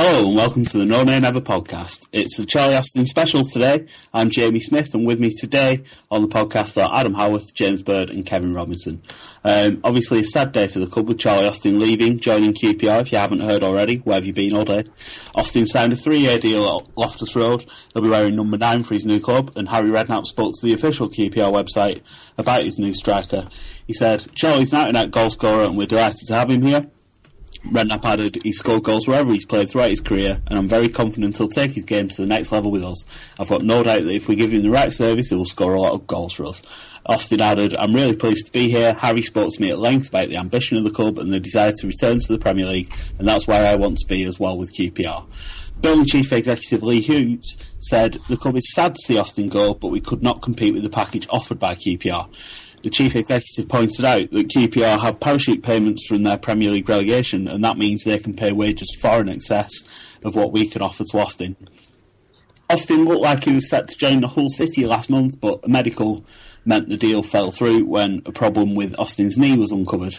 Hello and welcome to the No Name Ever podcast. It's a Charlie Austin special today. I'm Jamie Smith and with me today on the podcast are Adam Howarth, James Bird and Kevin Robinson. Um, obviously a sad day for the club with Charlie Austin leaving, joining QPR if you haven't heard already. Where have you been all day? Austin signed a three-year deal at Loftus Road. He'll be wearing number nine for his new club and Harry Redknapp spoke to the official QPR website about his new striker. He said, Charlie's an out-and-out goal scorer and we're delighted to have him here. Redknapp added, he scored goals wherever he's played throughout his career, and I'm very confident he'll take his game to the next level with us. I've got no doubt that if we give him the right service, he will score a lot of goals for us. Austin added, I'm really pleased to be here. Harry spoke to me at length about the ambition of the club and the desire to return to the Premier League, and that's where I want to be as well with QPR. Burnley Chief Executive Lee Hoos said, The club is sad to see Austin go, but we could not compete with the package offered by QPR. The chief executive pointed out that QPR have parachute payments from their Premier League relegation, and that means they can pay wages far in excess of what we can offer to Austin. Austin looked like he was set to join the Hull City last month, but a medical meant the deal fell through when a problem with Austin's knee was uncovered.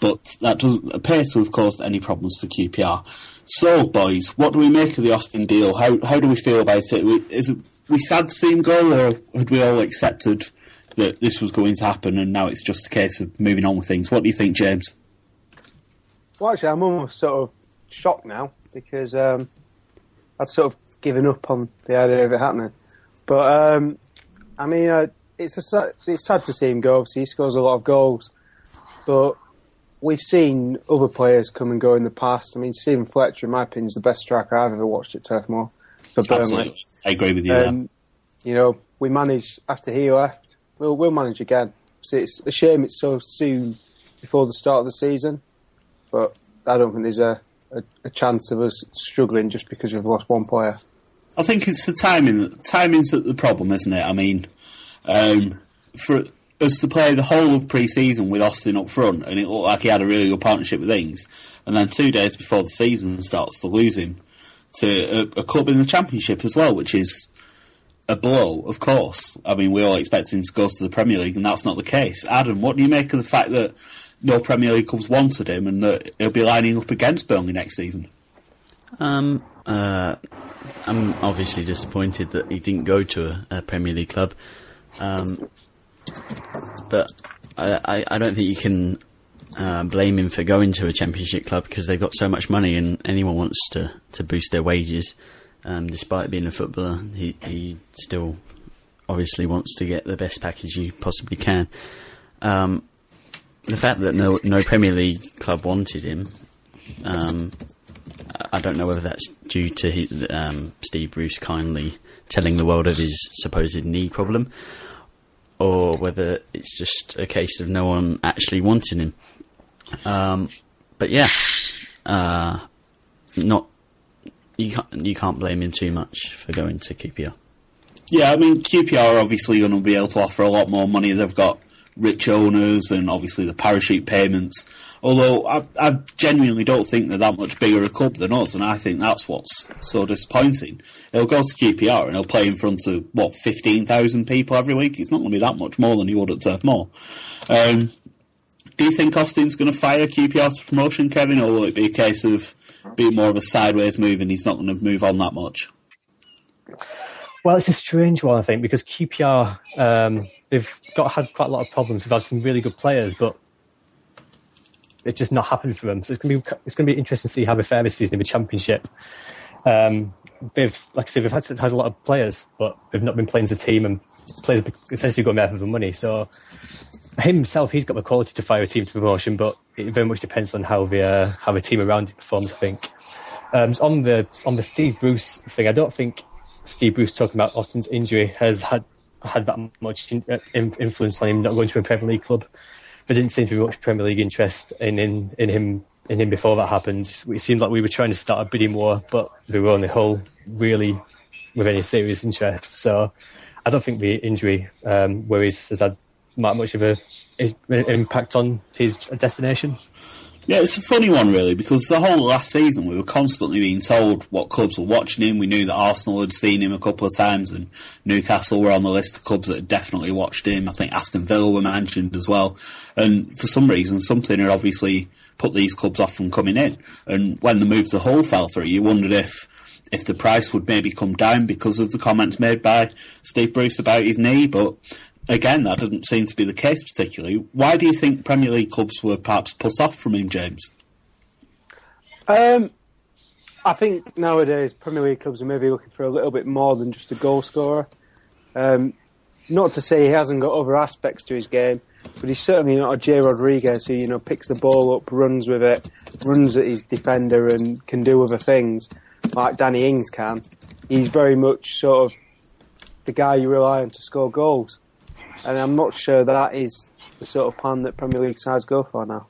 But that doesn't appear to have caused any problems for QPR. So, boys, what do we make of the Austin deal? How how do we feel about it? Is it we sad to see him go, or had we all accepted that this was going to happen, and now it's just a case of moving on with things. What do you think, James? Well, actually, I'm almost sort of shocked now because um, I'd sort of given up on the idea of it happening. But um, I mean, uh, it's a, it's sad to see him go. Obviously, he scores a lot of goals, but we've seen other players come and go in the past. I mean, Steven Fletcher, in my opinion, is the best striker I've ever watched at Turf Moor for Burnley. Absolutely. I agree with you. Um, you know, we managed after he left we'll, we'll manage again. So it's a shame it's so soon before the start of the season, but I don't think there's a, a, a chance of us struggling just because we've lost one player. I think it's the timing. Timing's the problem, isn't it? I mean, um, for us to play the whole of pre-season with Austin up front, and it looked like he had a really good partnership with Ings, and then two days before the season starts to lose him to a, a club in the Championship as well, which is a blow, of course. I mean, we all expect him to go to the Premier League, and that's not the case. Adam, what do you make of the fact that no Premier League clubs wanted him and that he'll be lining up against Burnley next season? Um, uh, I'm obviously disappointed that he didn't go to a, a Premier League club. Um, but I, I, I, don't think you can uh, blame him for going to a Championship club because they've got so much money and anyone wants to, to boost their wages. Um, despite being a footballer, he, he still obviously wants to get the best package he possibly can. Um, the fact that no no Premier League club wanted him, um, I don't know whether that's due to his, um, Steve Bruce kindly telling the world of his supposed knee problem, or whether it's just a case of no one actually wanting him. Um, but yeah, uh, not you can't you can't blame him too much for going to QPR. Yeah, I mean QPR are obviously going to be able to offer a lot more money. They've got rich owners and obviously the parachute payments. Although I, I genuinely don't think they're that much bigger a club than us, and I think that's what's so disappointing. He'll go to QPR and he'll play in front of what fifteen thousand people every week. It's not going to be that much more than he would at Turf Moor. Um, do you think Austin's going to fire QPR to promotion, Kevin, or will it be a case of being more of a sideways move and he's not going to move on that much? Well, it's a strange one, I think, because QPR um, they've got had quite a lot of problems. They've had some really good players, but it's just not happened for them. So it's going to be it's going to be interesting to see how they fare this season in the Championship. Um, they've, like I said, they've had, had a lot of players, but they've not been playing as a team, and players essentially going there for the money. So himself, he's got the quality to fire a team to promotion, but it very much depends on how the uh, how the team around it performs. I think. Um, so on the on the Steve Bruce thing, I don't think Steve Bruce talking about Austin's injury has had had that much in, uh, influence on him not going to a Premier League club. There didn't seem to be much Premier League interest in in, in him in him before that happened. It seemed like we were trying to start a bidding war, but we were on the whole really with any serious interest. So I don't think the injury um, worries has had much of a, a impact on his destination. Yeah, it's a funny one, really, because the whole last season we were constantly being told what clubs were watching him. We knew that Arsenal had seen him a couple of times, and Newcastle were on the list of clubs that had definitely watched him. I think Aston Villa were mentioned as well. And for some reason, something had obviously put these clubs off from coming in. And when the move to Hull fell through, you wondered if if the price would maybe come down because of the comments made by Steve Bruce about his knee, but again, that didn't seem to be the case particularly. Why do you think Premier League clubs were perhaps put off from him, James? Um, I think nowadays Premier League clubs are maybe looking for a little bit more than just a goal scorer. Um, not to say he hasn't got other aspects to his game, but he's certainly not a Jay Rodriguez who you know picks the ball up, runs with it, runs at his defender, and can do other things like Danny Ings can. He's very much sort of the guy you rely on to score goals and I'm not sure that is the sort of plan that Premier League sides go for now.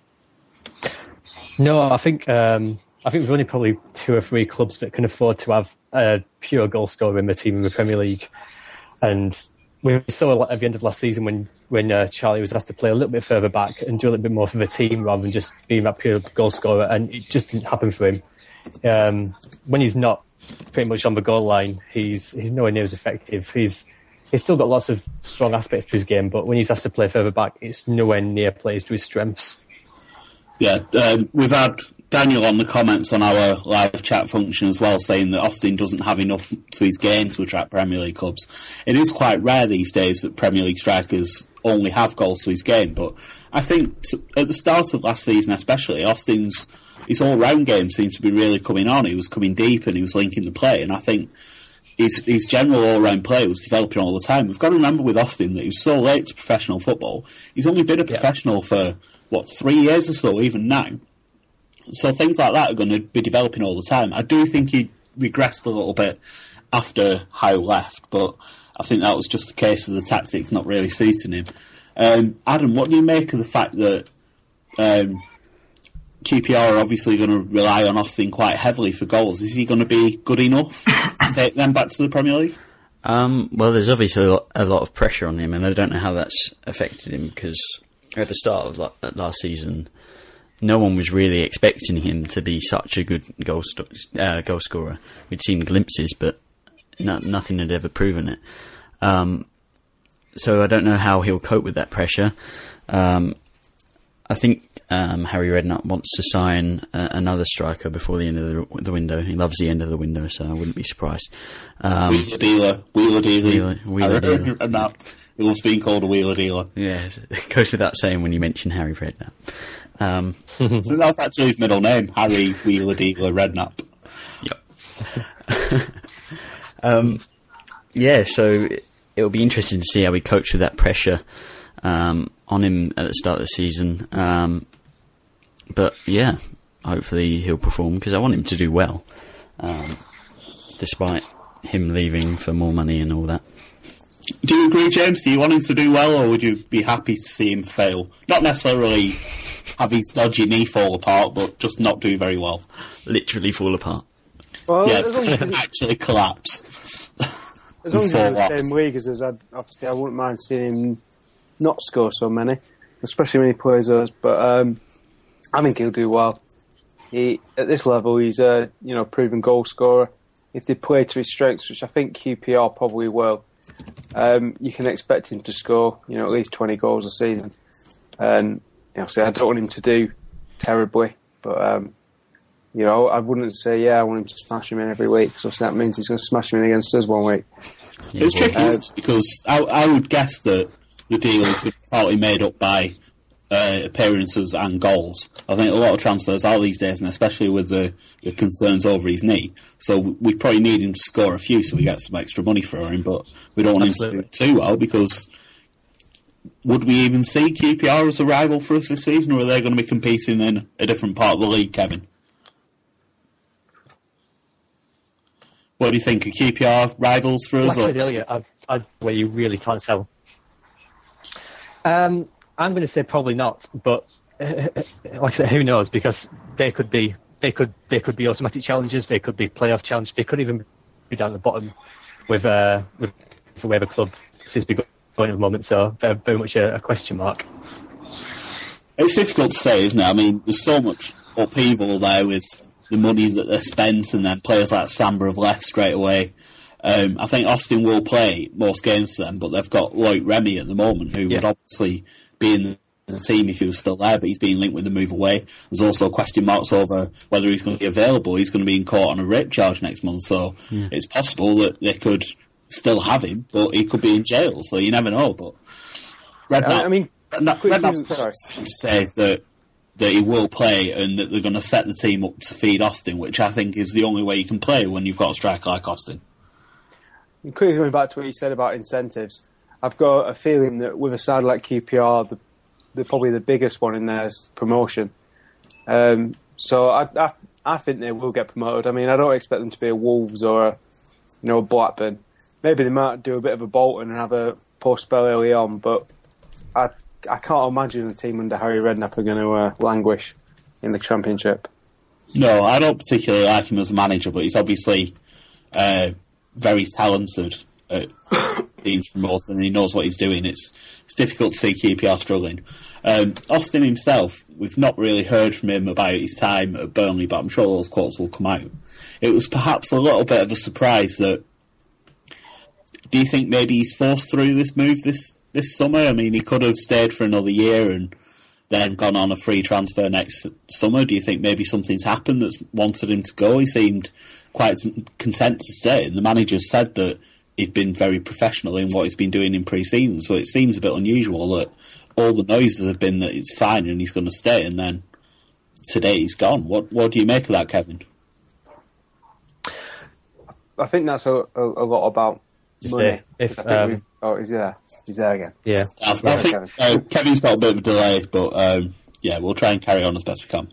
No, I think um, I think there's only probably two or three clubs that can afford to have a pure goal scorer in the team in the Premier League, and we saw at the end of last season when when uh, Charlie was asked to play a little bit further back and do a little bit more for the team rather than just being that pure goal scorer, and it just didn't happen for him. Um, when he's not pretty much on the goal line, he's he's nowhere near as effective. He's he's still got lots of strong aspects to his game, but when he's asked to play further back, it's nowhere near plays to his strengths. Yeah, um, we've had Daniel on the comments on our live chat function as well, saying that Austin doesn't have enough to his game to attract Premier League clubs. It is quite rare these days that Premier League strikers only have goals to his game, but I think at the start of last season, especially, Austin's his all-round game seemed to be really coming on. He was coming deep and he was linking the play, and I think his, his general all round play was developing all the time. We've got to remember with Austin that he was so late to professional football. He's only been a professional yeah. for, what, three years or so, even now. So things like that are going to be developing all the time. I do think he regressed a little bit after Howe left, but I think that was just the case of the tactics not really suiting him. Um, Adam, what do you make of the fact that um, QPR are obviously going to rely on Austin quite heavily for goals. Is he going to be good enough to take them back to the Premier League? Um, well, there's obviously a lot, of pressure on him, and I don't know how that's affected him because at the start of last season, no one was really expecting him to be such a good goal, uh, goal scorer. We'd seen glimpses, but no, nothing had ever proven it. Um, so I don't know how he'll cope with that pressure. Um, I think um, Harry Redknapp wants to sign uh, another striker before the end of the, the, window. He loves the end of the window, so I wouldn't be surprised. Um, wheeler dealer, wheeler dealer, wheeler, dealer. Redknapp. He loves being called a wheeler dealer. Yeah, it goes without saying when you mention Harry Redknapp. Um, so that's actually his middle name, Harry Wheeler Dealer Redknapp. Yep. um, yeah, so it'll be interesting to see how we coach with that pressure um, on him at the start of the season. Um, but yeah, hopefully he'll perform because I want him to do well, um, despite him leaving for more money and all that. Do you agree, James? Do you want him to do well, or would you be happy to see him fail? Not necessarily have his dodgy knee fall apart, but just not do very well. Literally fall apart. Well, yeah, actually collapse. As long as he's in the same league as us, I'd, obviously I wouldn't mind seeing him not score so many, especially when he plays us. But um, I think he'll do well. He at this level, he's a you know proven goal scorer. If they play to his strengths, which I think QPR probably will, um, you can expect him to score you know at least twenty goals a season. And know, say I don't want him to do terribly, but um, you know, I wouldn't say yeah, I want him to smash him in every week because that means he's going to smash him in against us one week. Yeah, it's tricky isn't because I, I would guess that the deal is partly made up by uh, appearances and goals. I think a lot of transfers are these days, and especially with the, the concerns over his knee. So we probably need him to score a few so we get some extra money for him, but we don't want him to do it too well because would we even see QPR as a rival for us this season, or are they going to be competing in a different part of the league, Kevin? What do you think? Are QPR rivals for us? Like I said earlier, I, I, where you really can't tell. Um, I'm going to say probably not, but uh, like I said, who knows? Because they could be, they could, they could be automatic challenges. They could be playoff challenges. They could even be down at the bottom with, uh, with for where the club seems to be going at the moment. So very, very much a, a question mark. It's difficult to say, isn't it? I mean, there's so much upheaval there with the money that they're spent, and then players like Samba have left straight away. Um, I think Austin will play most games for them, but they've got Loïc Remy at the moment, who would obviously be in the the team if he was still there, but he's being linked with the move away. There's also question marks over whether he's going to be available. He's going to be in court on a rape charge next month, so it's possible that they could still have him, but he could be in jail, so you never know. But Redknapp, I, I mean, Redknapp, quick- Redknapp say that that he will play and that they're going to set the team up to feed Austin, which I think is the only way you can play when you've got a striker like Austin. Quickly going back to what you said about incentives, I've got a feeling that with a side like QPR, the, the probably the biggest one in there is promotion. Um, so I, I I think they will get promoted. I mean, I don't expect them to be a Wolves or a you know a Blackburn. Maybe they might do a bit of a Bolton and have a poor spell early on, but I I can't imagine a team under Harry Redknapp are going to uh, languish in the Championship. No, I don't particularly like him as a manager, but he's obviously uh, very talented at being promoted and he knows what he's doing. It's it's difficult to see QPR struggling. Um, Austin himself, we've not really heard from him about his time at Burnley, but I'm sure those quotes will come out. It was perhaps a little bit of a surprise that. Do you think maybe he's forced through this move this this summer? I mean, he could have stayed for another year and then gone on a free transfer next summer. Do you think maybe something's happened that's wanted him to go? He seemed quite content to stay, and the manager said that he'd been very professional in what he's been doing in pre-season. So it seems a bit unusual that all the noises have been that it's fine and he's going to stay, and then today he's gone. What what do you make of that, Kevin? I think that's a, a, a lot about Just money. say, if, I think um, we- oh, he's there. He's there again. Yeah. I, I Yeah, think Kevin. uh, Kevin's got a bit of a delay, but um, yeah, we'll try and carry on as best we can.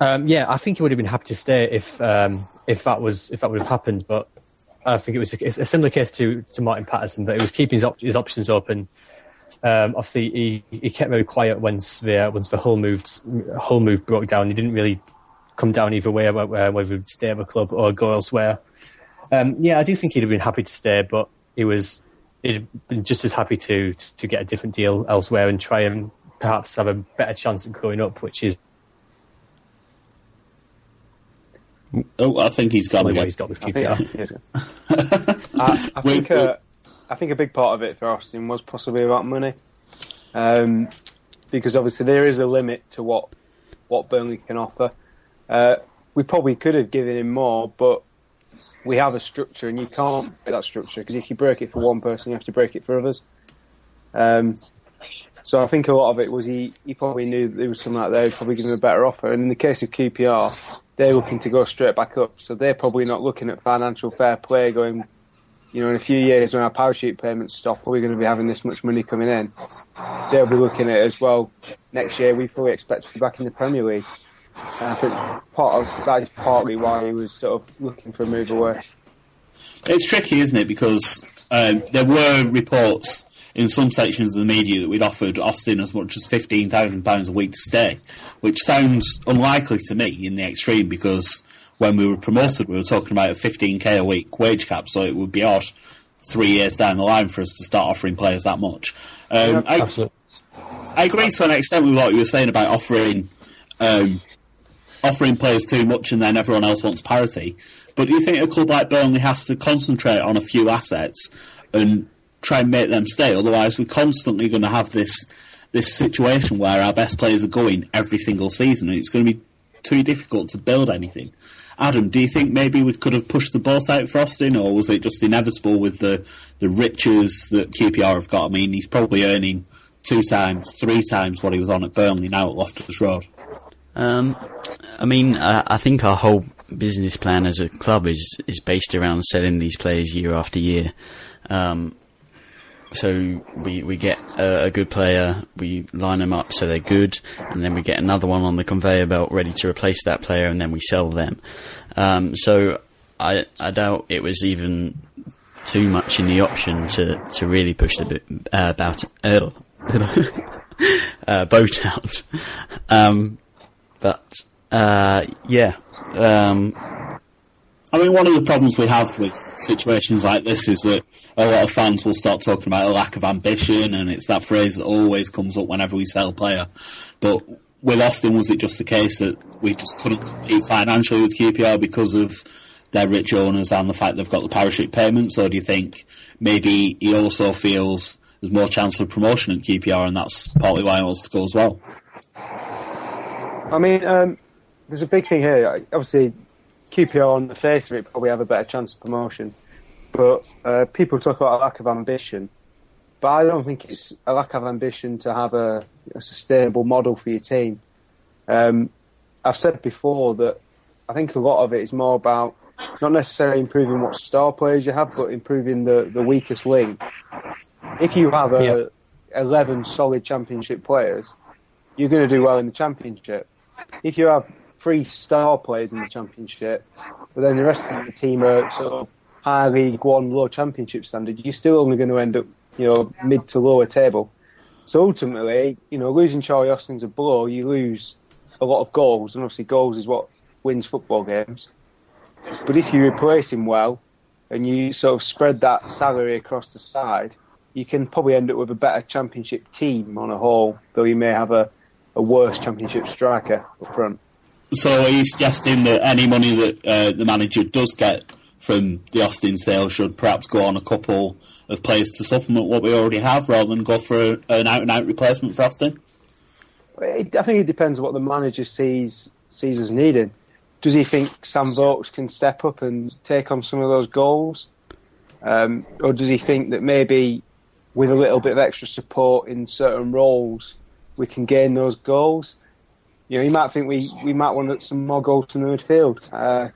Um, yeah, I think he would have been happy to stay if um, if that was if that would have happened. But I think it was a, a similar case to, to Martin Paterson, but it was keeping his, op- his options open. Um, obviously, he, he kept very quiet once the once the whole moved Hull move broke down. He didn't really come down either way about uh, whether he'd stay at the club or go elsewhere. Um, yeah, I do think he'd have been happy to stay, but he was he'd been just as happy to to get a different deal elsewhere and try and perhaps have a better chance at going up, which is Oh, I think he's gone probably what again. he's got with I think, QPR. I, I think Wait, uh, I think a big part of it for Austin was possibly about money, um, because obviously there is a limit to what what Burnley can offer. Uh, we probably could have given him more, but we have a structure, and you can't break that structure because if you break it for one person, you have to break it for others. Um, so I think a lot of it was he, he probably knew there was something that, he'd probably give him a better offer. And in the case of QPR, they're looking to go straight back up. So they're probably not looking at financial fair play going, you know, in a few years when our parachute payments stop, are we going to be having this much money coming in? They'll be looking at it as well. Next year, we fully expect to be back in the Premier League. And I think part of that is partly why he was sort of looking for a move away. It's tricky, isn't it? Because um, there were reports in some sections of the media that we'd offered Austin as much as fifteen thousand pounds a week to stay, which sounds unlikely to me in the extreme. Because when we were promoted, we were talking about a fifteen k a week wage cap, so it would be odd three years down the line for us to start offering players that much. Um, I, Absolutely. I agree to an extent with what you were saying about offering um, offering players too much and then everyone else wants parity. But do you think a club like Burnley has to concentrate on a few assets and try and make them stay? Otherwise, we're constantly going to have this this situation where our best players are going every single season, and it's going to be too difficult to build anything. Adam, do you think maybe we could have pushed the boat out for Austin, or was it just inevitable with the, the riches that QPR have got? I mean, he's probably earning two times, three times what he was on at Burnley now at Loftus Road. Um, I mean, I, I think our whole business plan as a club is is based around selling these players year after year. Um, so we we get a, a, good player, we line them up so they're good, and then we get another one on the conveyor belt ready to replace that player, and then we sell them. Um, so I I doubt it was even too much in the option to, to really push the bit, uh, about uh, uh, boat out. Um, but uh, yeah. Um, I mean, one of the problems we have with situations like this is that a lot of fans will start talking about a lack of ambition, and it's that phrase that always comes up whenever we sell a player. But with Austin, was it just the case that we just couldn't compete financially with QPR because of their rich owners and the fact they've got the parachute payments, or do you think maybe he also feels there's more chance of promotion at QPR, and that's partly why he wants to go as well? I mean, um, there's a big thing here. Obviously, QPR on the face of it probably have a better chance of promotion, but uh, people talk about a lack of ambition. But I don't think it's a lack of ambition to have a, a sustainable model for your team. Um, I've said before that I think a lot of it is more about not necessarily improving what star players you have, but improving the, the weakest link. If you have a, yeah. 11 solid championship players, you're going to do well in the championship. If you have three star players in the championship, but then the rest of the team are sort of high league one, low championship standard, you're still only going to end up, you know, mid to lower table. So ultimately, you know, losing Charlie Austin's a blow, you lose a lot of goals, and obviously goals is what wins football games. But if you replace him well, and you sort of spread that salary across the side, you can probably end up with a better championship team on a whole, though you may have a, a worse championship striker up front. So are you suggesting that any money that uh, the manager does get from the Austin sale should perhaps go on a couple of players to supplement what we already have, rather than go for an out-and-out replacement for Austin? I think it depends what the manager sees sees as needed. Does he think Sam Vokes can step up and take on some of those goals? Um, or does he think that maybe with a little bit of extra support in certain roles, we can gain those goals? you know, you might think we, we might want some more goals from the midfield. Uh,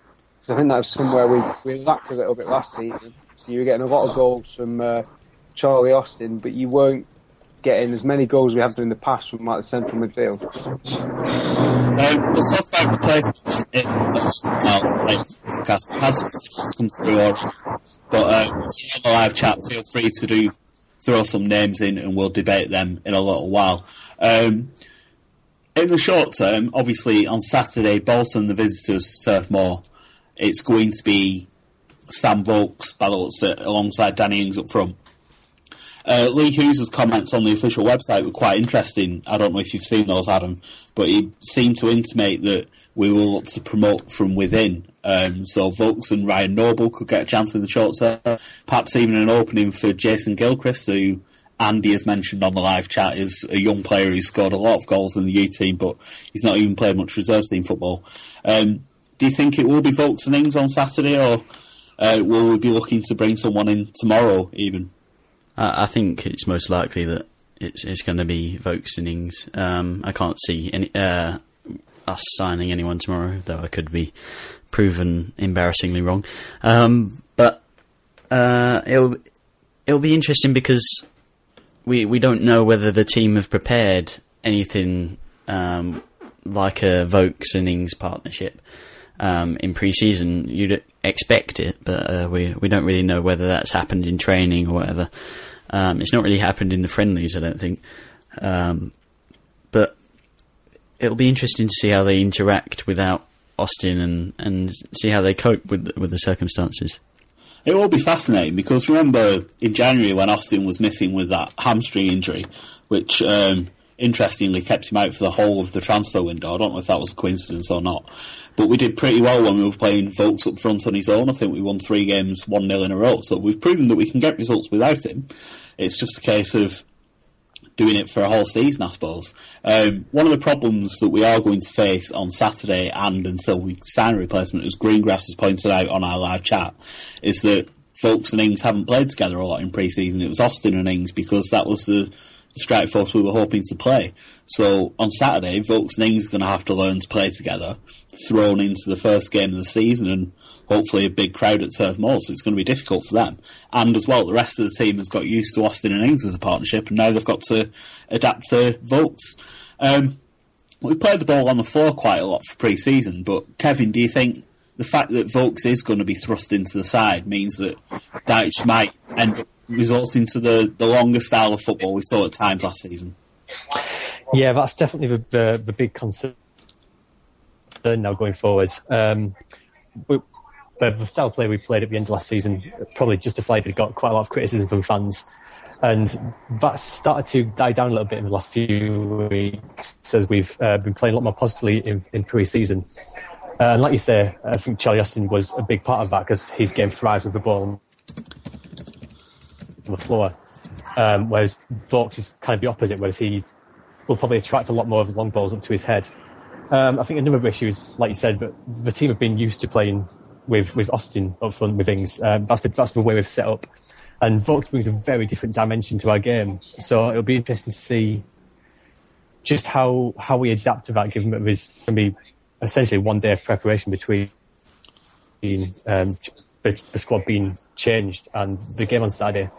I think that's somewhere we, we lacked a little bit last season. So you were getting a lot of goals from uh, Charlie Austin, but you weren't getting as many goals we have done in the past from like the central midfield. Um, let's talk about replacements in well, like, podcast. We've come through but uh, if you live chat, feel free to do throw some names in, and we'll debate them in a little while. Um, in the short term, obviously on Saturday, Bolton, the visitors, Turf Moor, it's going to be Sam Vokes, by alongside Danny Ings up front. Uh, Lee Hoos' comments on the official website were quite interesting. I don't know if you've seen those, Adam, but he seemed to intimate that we will look to promote from within. Um, so Vokes and Ryan Noble could get a chance in the short term, perhaps even an opening for Jason Gilchrist, who Andy has mentioned on the live chat is a young player who's scored a lot of goals in the U team, but he's not even played much reserve team football. Um, do you think it will be Vokes and Ings on Saturday, or uh, will we be looking to bring someone in tomorrow even? I think it's most likely that it's, it's going to be Vokes and Ings. Um, I can't see any, uh, us signing anyone tomorrow, though I could be proven embarrassingly wrong. Um, but uh, it'll it'll be interesting because we we don't know whether the team have prepared anything um, like a Vokes and Ings partnership um, in pre-season. You'd expect it, but uh, we we don't really know whether that's happened in training or whatever. Um, it's not really happened in the friendlies, I don't think. Um, but it'll be interesting to see how they interact without Austin and, and see how they cope with with the circumstances. It will be fascinating because remember in January when Austin was missing with that hamstring injury, which um, interestingly kept him out for the whole of the transfer window. I don't know if that was a coincidence or not. But we did pretty well when we were playing Vokes up front on his own. I think we won three games 1 0 in a row. So we've proven that we can get results without him. It's just a case of doing it for a whole season, I suppose. Um, one of the problems that we are going to face on Saturday and until we sign a replacement, as Greengrass has pointed out on our live chat, is that Vokes and Ings haven't played together a lot in pre-season. It was Austin and Ings because that was the strike force we were hoping to play. So on Saturday, Vokes and Ings are going to have to learn to play together, thrown into the first game of the season, and hopefully a big crowd at Turf Moor. So it's going to be difficult for them. And as well, the rest of the team has got used to Austin and Ings as a partnership, and now they've got to adapt to Vokes. Um, we played the ball on the floor quite a lot for pre-season, but Kevin, do you think the fact that Vokes is going to be thrust into the side means that Dyche might end up resorting to the, the longer style of football we saw at times last season. Yeah, that's definitely the, the, the big concern now going forward. Um, we, the, the style play we played at the end of last season probably justifiably got quite a lot of criticism from fans. And that's started to die down a little bit in the last few weeks as we've uh, been playing a lot more positively in, in pre-season. Uh, and like you say, I think Charlie Austin was a big part of that because his game thrives with the ball floor. Um, whereas Vokes is kind of the opposite, whereas he will probably attract a lot more of the long balls up to his head. Um, I think another issue is, like you said, that the team have been used to playing with, with Austin up front with things. Um, that's, the, that's the way we've set up. And Vokes brings a very different dimension to our game. So it'll be interesting to see just how, how we adapt to that, given that there's going to be essentially one day of preparation between um, the, the, squad being changed and the game on Saturday.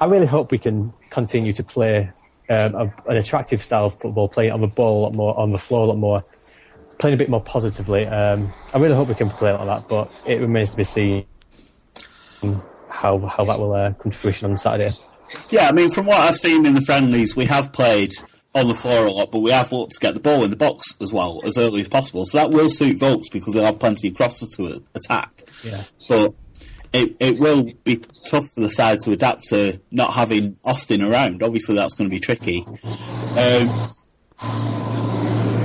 I really hope we can continue to play um, a, an attractive style of football, playing on the ball a lot more, on the floor a lot more, playing a bit more positively. Um, I really hope we can play like that, but it remains to be seen how how that will uh, come to fruition on Saturday. Yeah, I mean, from what I've seen in the friendlies, we have played on the floor a lot, but we have looked to get the ball in the box as well as early as possible. So that will suit Vokes because they'll have plenty of crosses to attack. Yeah. But it, it will be tough for the side to adapt to not having Austin around. Obviously, that's going to be tricky. Um,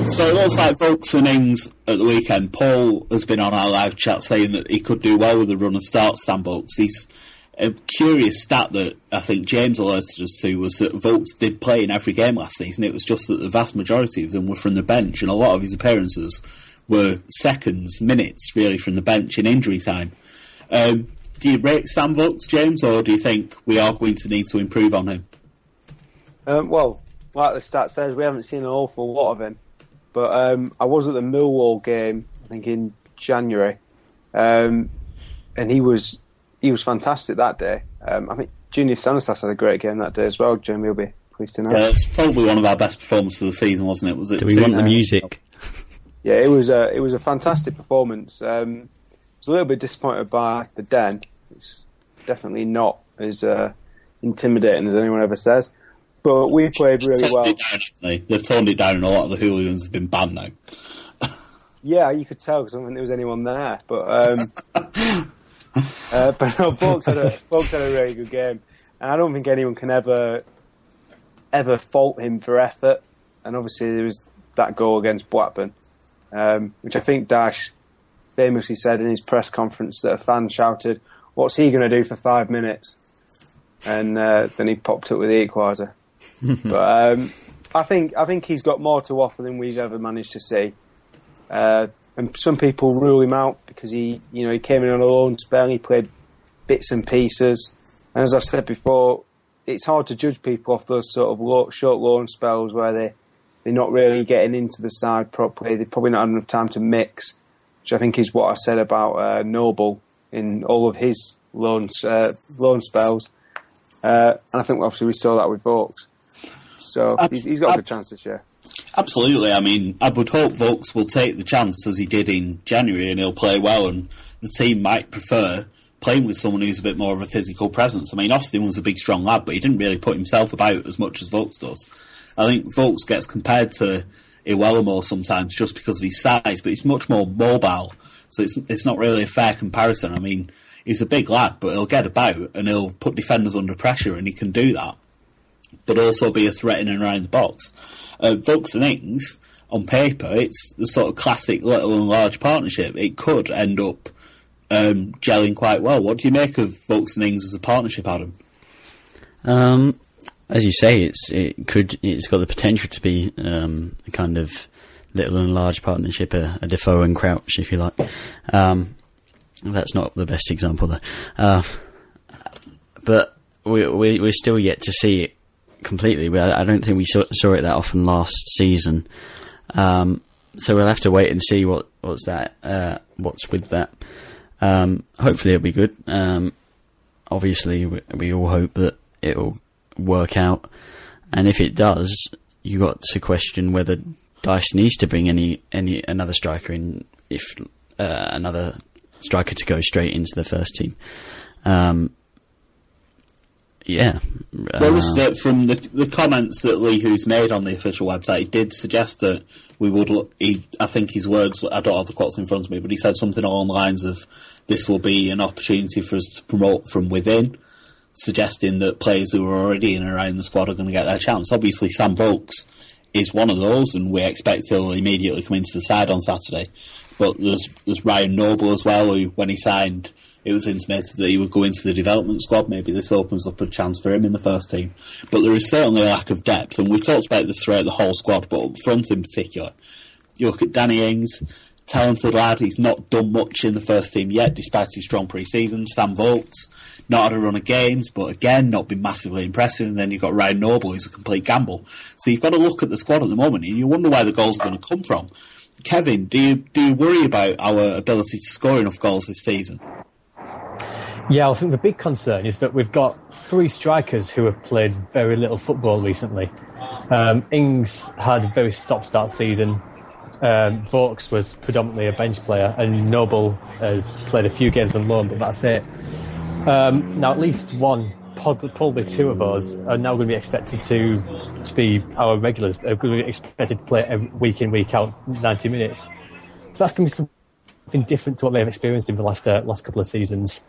so it looks like Vokes and Ings at the weekend. Paul has been on our live chat saying that he could do well with a run of start stand He's a curious stat that I think James alerted us to was that Vokes did play in every game last season. It was just that the vast majority of them were from the bench, and a lot of his appearances were seconds, minutes, really, from the bench in injury time. Um, do you rate Sam Vokes, James, or do you think we are going to need to improve on him? Um, well, like the stat says, we haven't seen an awful lot of him. But um, I was at the Millwall game, I think in January, um, and he was he was fantastic that day. Um, I think Junior Stanislas had a great game that day as well. Jamie will be pleased to know. Yeah, it's probably one of our best performances of the season, wasn't it? Was it? Do we want the music? Yeah, it was a it was a fantastic performance. Um, I was a little bit disappointed by the Den. It's definitely not as uh, intimidating as anyone ever says. But we played really well. Down, They've toned it down, and a lot of the hooligans have been banned now. yeah, you could tell because I don't think there was anyone there. But um, uh, but no, had a had a really good game, and I don't think anyone can ever ever fault him for effort. And obviously, there was that goal against Blackburn, um, which I think Dyche famously said in his press conference that a fan shouted, "What's he going to do for five minutes?" And uh, then he popped up with the equaliser. but um, I think I think he's got more to offer than we've ever managed to see. Uh, and some people rule him out because he, you know, he came in on a loan spell. He played bits and pieces, and as I've said before, it's hard to judge people off those sort of short loan spells where they they're not really getting into the side properly. They've probably not had enough time to mix, which I think is what I said about uh, Noble in all of his loan uh, loan spells. Uh, and I think obviously we saw that with Vokes. So he's, he's got a good chance this year. Absolutely. I mean, I would hope Vokes will take the chance as he did in January and he'll play well, and the team might prefer playing with someone who's a bit more of a physical presence. I mean, Austin was a big, strong lad, but he didn't really put himself about as much as Vokes does. I think Vokes gets compared to Iwelumo sometimes just because of his size, but he's much more mobile, so it's it's not really a fair comparison. I mean, he's a big lad, but he'll get about and he'll put defenders under pressure, and he can do that, but also be a threat in and around the box uh, Vokes and Ings, on paper, it's the sort of classic little and large partnership. It could end up um, gelling quite well. What do you make of Vokes and Ings as a partnership, Adam? Um, as you say, it's it could it's got the potential to be um, a kind of little and large partnership, a, a Defoe and Crouch, if you like. Um, that's not the best example, though. Uh, but we, we we're still yet to see it completely. I, I don't think we saw, saw, it that often last season. Um, so we'll have to wait and see what what's that uh, what's with that. Um, hopefully it'll be good. Um, obviously, we, we, all hope that it'll work out, and if it does, you got to question whether Dyche needs to bring any any another striker in if uh, another striker to go straight into the first team. Um, yeah. Well, this is it. From the the comments that Lee Hoos' made on the official website, he did suggest that we would. Look, he, I think his words. I don't have the quotes in front of me, but he said something along the lines of, "This will be an opportunity for us to promote from within." Suggesting that players who are already in and around the squad are going to get their chance. Obviously, Sam Vokes is one of those, and we expect he'll immediately come into the side on Saturday. But there's there's Ryan Noble as well, who when he signed it was intimated that he would go into the development squad. Maybe this opens up a chance for him in the first team. But there is certainly a lack of depth, and we've talked about this throughout the whole squad, but up front in particular. You look at Danny Ings, talented lad. He's not done much in the first team yet, despite his strong pre-season. Sam Vokes, not had a run of games, but again, not been massively impressive. And then you've got Ryan Noble, who's a complete gamble. So you've got to look at the squad at the moment, and you wonder where the goals are going to come from. Kevin, do you do you worry about our ability to score enough goals this season? Yeah, I think the big concern is that we've got three strikers who have played very little football recently. Um, Ings had a very stop-start season. Um, Vokes was predominantly a bench player, and Noble has played a few games on loan, but that's it. Um, now, at least one, probably two of us, are now going to be expected to to be our regulars. Are going to be expected to play every week in, week out, 90 minutes. So that's going to be something different to what they've experienced in the last uh, last couple of seasons.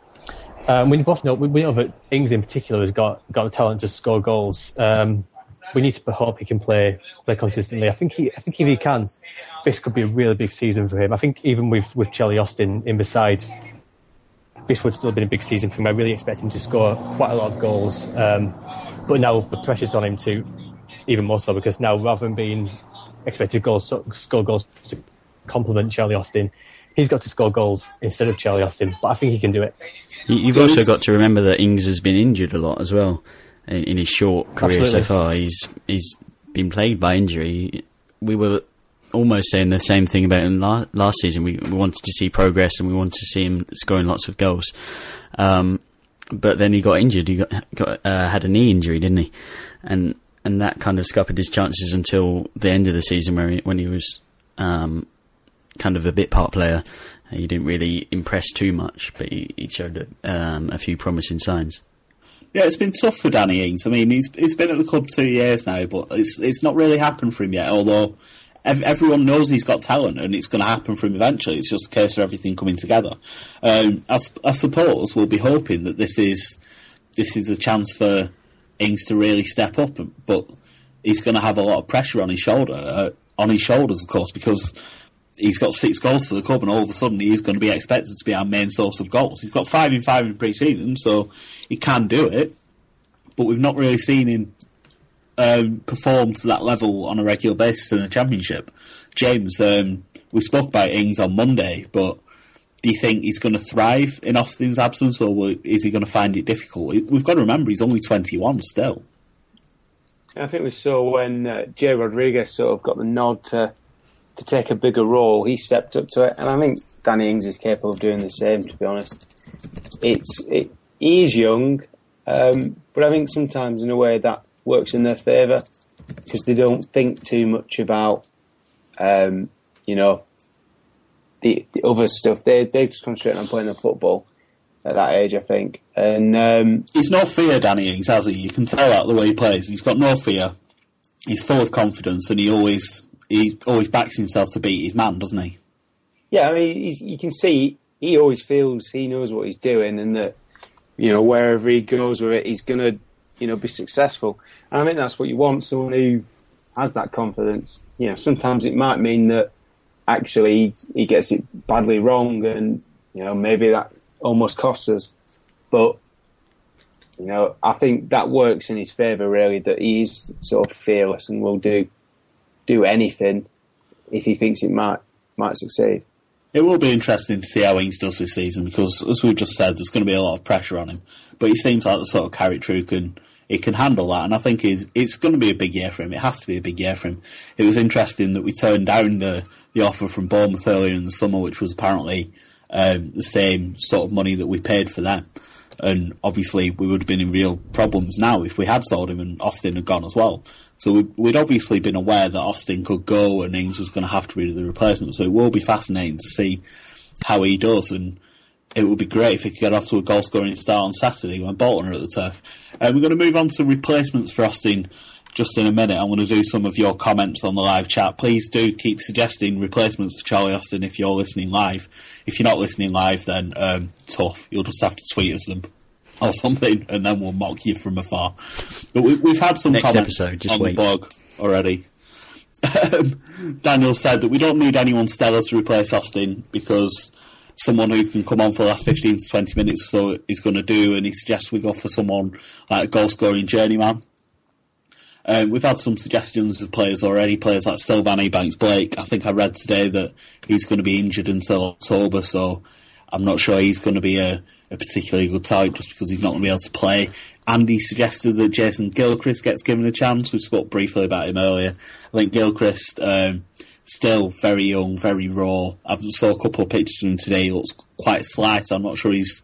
Um, we both know we know that Ings in particular has got got the talent to score goals. Um, we need to hope he can play play consistently. I think he I think if he can, this could be a really big season for him. I think even with with Charlie Austin in beside, this would still have been a big season for him. I really expect him to score quite a lot of goals. Um, but now the pressure's on him to even more so because now rather than being expected goals score goals to complement Charlie Austin, he's got to score goals instead of Charlie Austin. But I think he can do it. You've also got to remember that Ings has been injured a lot as well in, in his short career Absolutely. so far. He's he's been plagued by injury. We were almost saying the same thing about him la- last season. We, we, wanted to see progress and we wanted to see him scoring lots of goals. Um, but then he got injured. He got, got uh, had a knee injury, didn't he? And and that kind of scuppered his chances until the end of the season, where he, when he was um, kind of a bit part player he didn't really impress too much, but he, he showed um, a few promising signs. Yeah, it's been tough for Danny Ings. I mean, he's he's been at the club two years now, but it's it's not really happened for him yet. Although ev- everyone knows he's got talent, and it's going to happen for him eventually. It's just a case of everything coming together. Um, I, I, suppose we'll be hoping that this is this is a chance for Ings to really step up, but he's going to have a lot of pressure on his shoulder, uh, on his shoulders, of course, because he's got six goals for the club, and all of a sudden he's going to be expected to be our main source of goals. He's got five in five in pre-season, so he can do it. But we've not really seen him um, perform to that level on a regular basis in the championship. James, um, we spoke about Ings on Monday, but do you think he's going to thrive in Austin's absence, or is he going to find it difficult? We've got to remember he's only 21 still. I think we saw when uh, Jay Rodriguez sort of got the nod to to take a bigger role, he stepped up to it, and I think Danny Ings is capable of doing the same. To be honest, it's it, he is young, um, but I think sometimes in a way that works in their favour because they don't think too much about, um, you know, the, the, other stuff. They they just concentrate on playing the football at that age, I think. And um, he's no fear, Danny Ings, has he? You can tell that the way he plays. He's got no fear. He's full of confidence, and he always he always backs himself to beat his man, doesn't he? Yeah, I mean, you can see he always feels he knows what he's doing, and that you know wherever he goes with it, he's gonna you know be successful. And I think that's what you want someone who has that confidence. You know, sometimes it might mean that actually he gets it badly wrong, and you know maybe that almost costs us. But You know, I think that works in his favour really. That he's sort of fearless and will do do anything if he thinks it might might succeed. It will be interesting to see how Ings does this season because, as we just said, there's going to be a lot of pressure on him. But he seems like the sort of character who can he can handle that, and I think it's going to be a big year for him. It has to be a big year for him. It was interesting that we turned down the the offer from Bournemouth earlier in the summer, which was apparently um, the same sort of money that we paid for them. And obviously, we would have been in real problems now if we had sold him and Austin had gone as well. So we'd, we'd obviously been aware that Austin could go and Ings was going to have to be the replacement. So it will be fascinating to see how he does. And it would be great if he could get off to a goal scoring start on Saturday when Bolton are at the turf. Uh, we're going to move on to replacements for Austin just in a minute. I'm going to do some of your comments on the live chat. Please do keep suggesting replacements for Charlie Austin if you're listening live. If you're not listening live, then um, tough. You'll just have to tweet us them or something, and then we'll mock you from afar. But we, have had some Next comments episode, on wait. the blog already. Um, Daniel said that we don't need anyone stellar to replace Austin because someone who can come on for the last 15 to 20 minutes or so is going to do, and he suggests we go for someone like a goal scoring journeyman. Um, we've had some suggestions of players already, players like Sylvan Ebanks Blake. I think I read today that he's going to be injured until October, so I'm not sure he's going to be a, a particularly good type just because he's not going to be able to play. Andy suggested that Jason Gilchrist gets given a chance. We spoke briefly about him earlier. I think Gilchrist, um, still very young, very raw. I saw a couple of pictures of him today. He looks quite slight. I'm not sure he's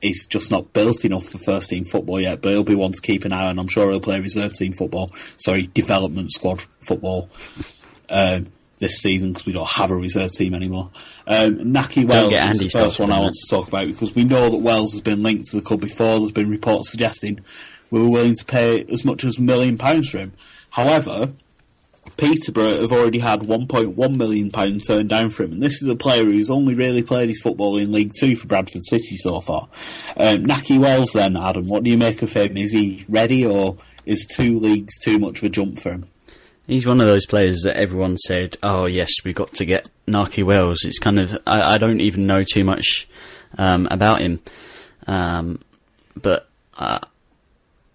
he's just not built enough for first team football yet, but he'll be one to keep an eye on. I'm sure he'll play reserve team football, sorry, development squad football um, this season because we don't have a reserve team anymore. Um, Nahki Wells is the first one I want to talk about because we know that Wells has been linked to the club before. There's been reports suggesting we were willing to pay as much as a million pounds for him. However, Peterborough have already had 1.1 million pounds turned down for him, and this is a player who's only really played his football in League Two for Bradford City so far. Um, Nahki Wells, then Adam, what do you make of him? Is he ready, or is two leagues too much of a jump for him? He's one of those players that everyone said, "Oh yes, we've got to get Nahki Wells." It's kind of I, I don't even know too much um, about him, um, but uh,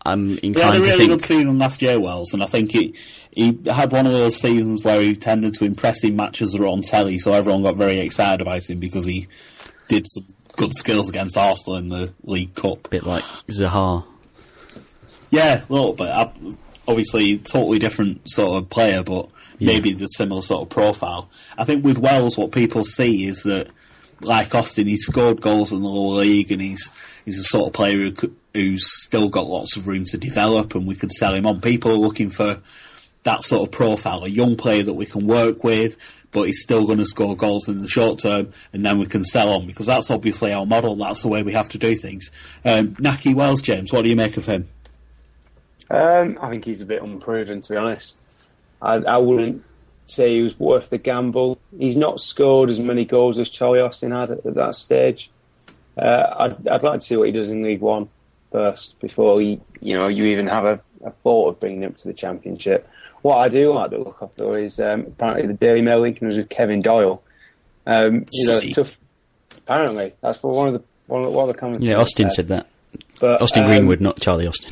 I'm He had a really think good season last year, Wells, and I think he he had one of those seasons where he tended to impress in matches that were on telly, so everyone got very excited about him because he did some good skills against Arsenal in the League Cup. a bit like Zaha. Yeah, a little bit. Obviously, totally different sort of player, but maybe the similar sort of profile. I think with Wells, what people see is that, like Austin, he's scored goals in the lower league, and he's he's a sort of player who could, who's still got lots of room to develop, and we could sell him on. People are looking for that sort of profile, a young player that we can work with, but he's still going to score goals in the short term, and then we can sell on because that's obviously our model. That's the way we have to do things. Um, Nahki Wells, James, what do you make of him? Um, I think he's a bit unproven, to be honest. I, I wouldn't say he was worth the gamble. He's not scored as many goals as Charlie Austin had at, at that stage. Uh, I'd, I'd like to see what he does in League One first before he, you know, you even have a, a thought of bringing him up to the Championship. What I do like to look up though is um, apparently the Daily Mail linking was with Kevin Doyle. Um, you know, tough. Apparently, that's what one of the one of, one of the comments. Yeah, Austin said that. But, Austin um, Greenwood, not Charlie Austin.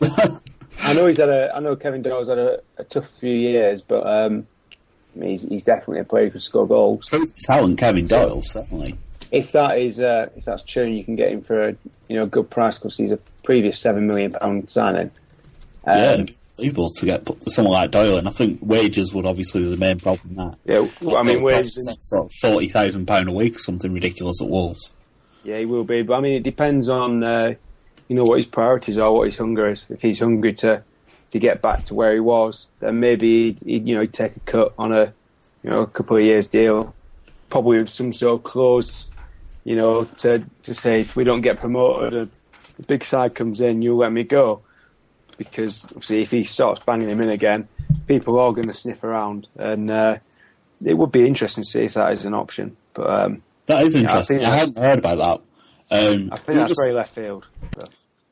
I know he's had a. I know Kevin Doyle's had a, a tough few years, but um, he's, he's definitely a player who can score goals. Talent, Kevin Doyle, certainly. If that is, uh, if that's true, and you can get him for a you know a good price because he's a previous seven million pound signing. Um, yeah, unbelievable to get someone like Doyle, and I think wages would obviously be the main problem. in That yeah. well, I mean, wages. sort of forty thousand pound a week or something ridiculous at Wolves. Yeah, he will be, but I mean, it depends on uh, you know what his priorities are, what his hunger is. If he's hungry to to get back to where he was, then maybe he'd, he'd you know he'd take a cut on a you know a couple of years deal, probably with some sort of clause, you know, to to say if we don't get promoted, a, a big side comes in, you let me go, because obviously if he starts banging him in again, people are going to sniff around, and uh, it would be interesting to see if that is an option, but. Um, That is Yeah, I interesting. I, hadn't heard about that. Um, I think that's just- very left field. So.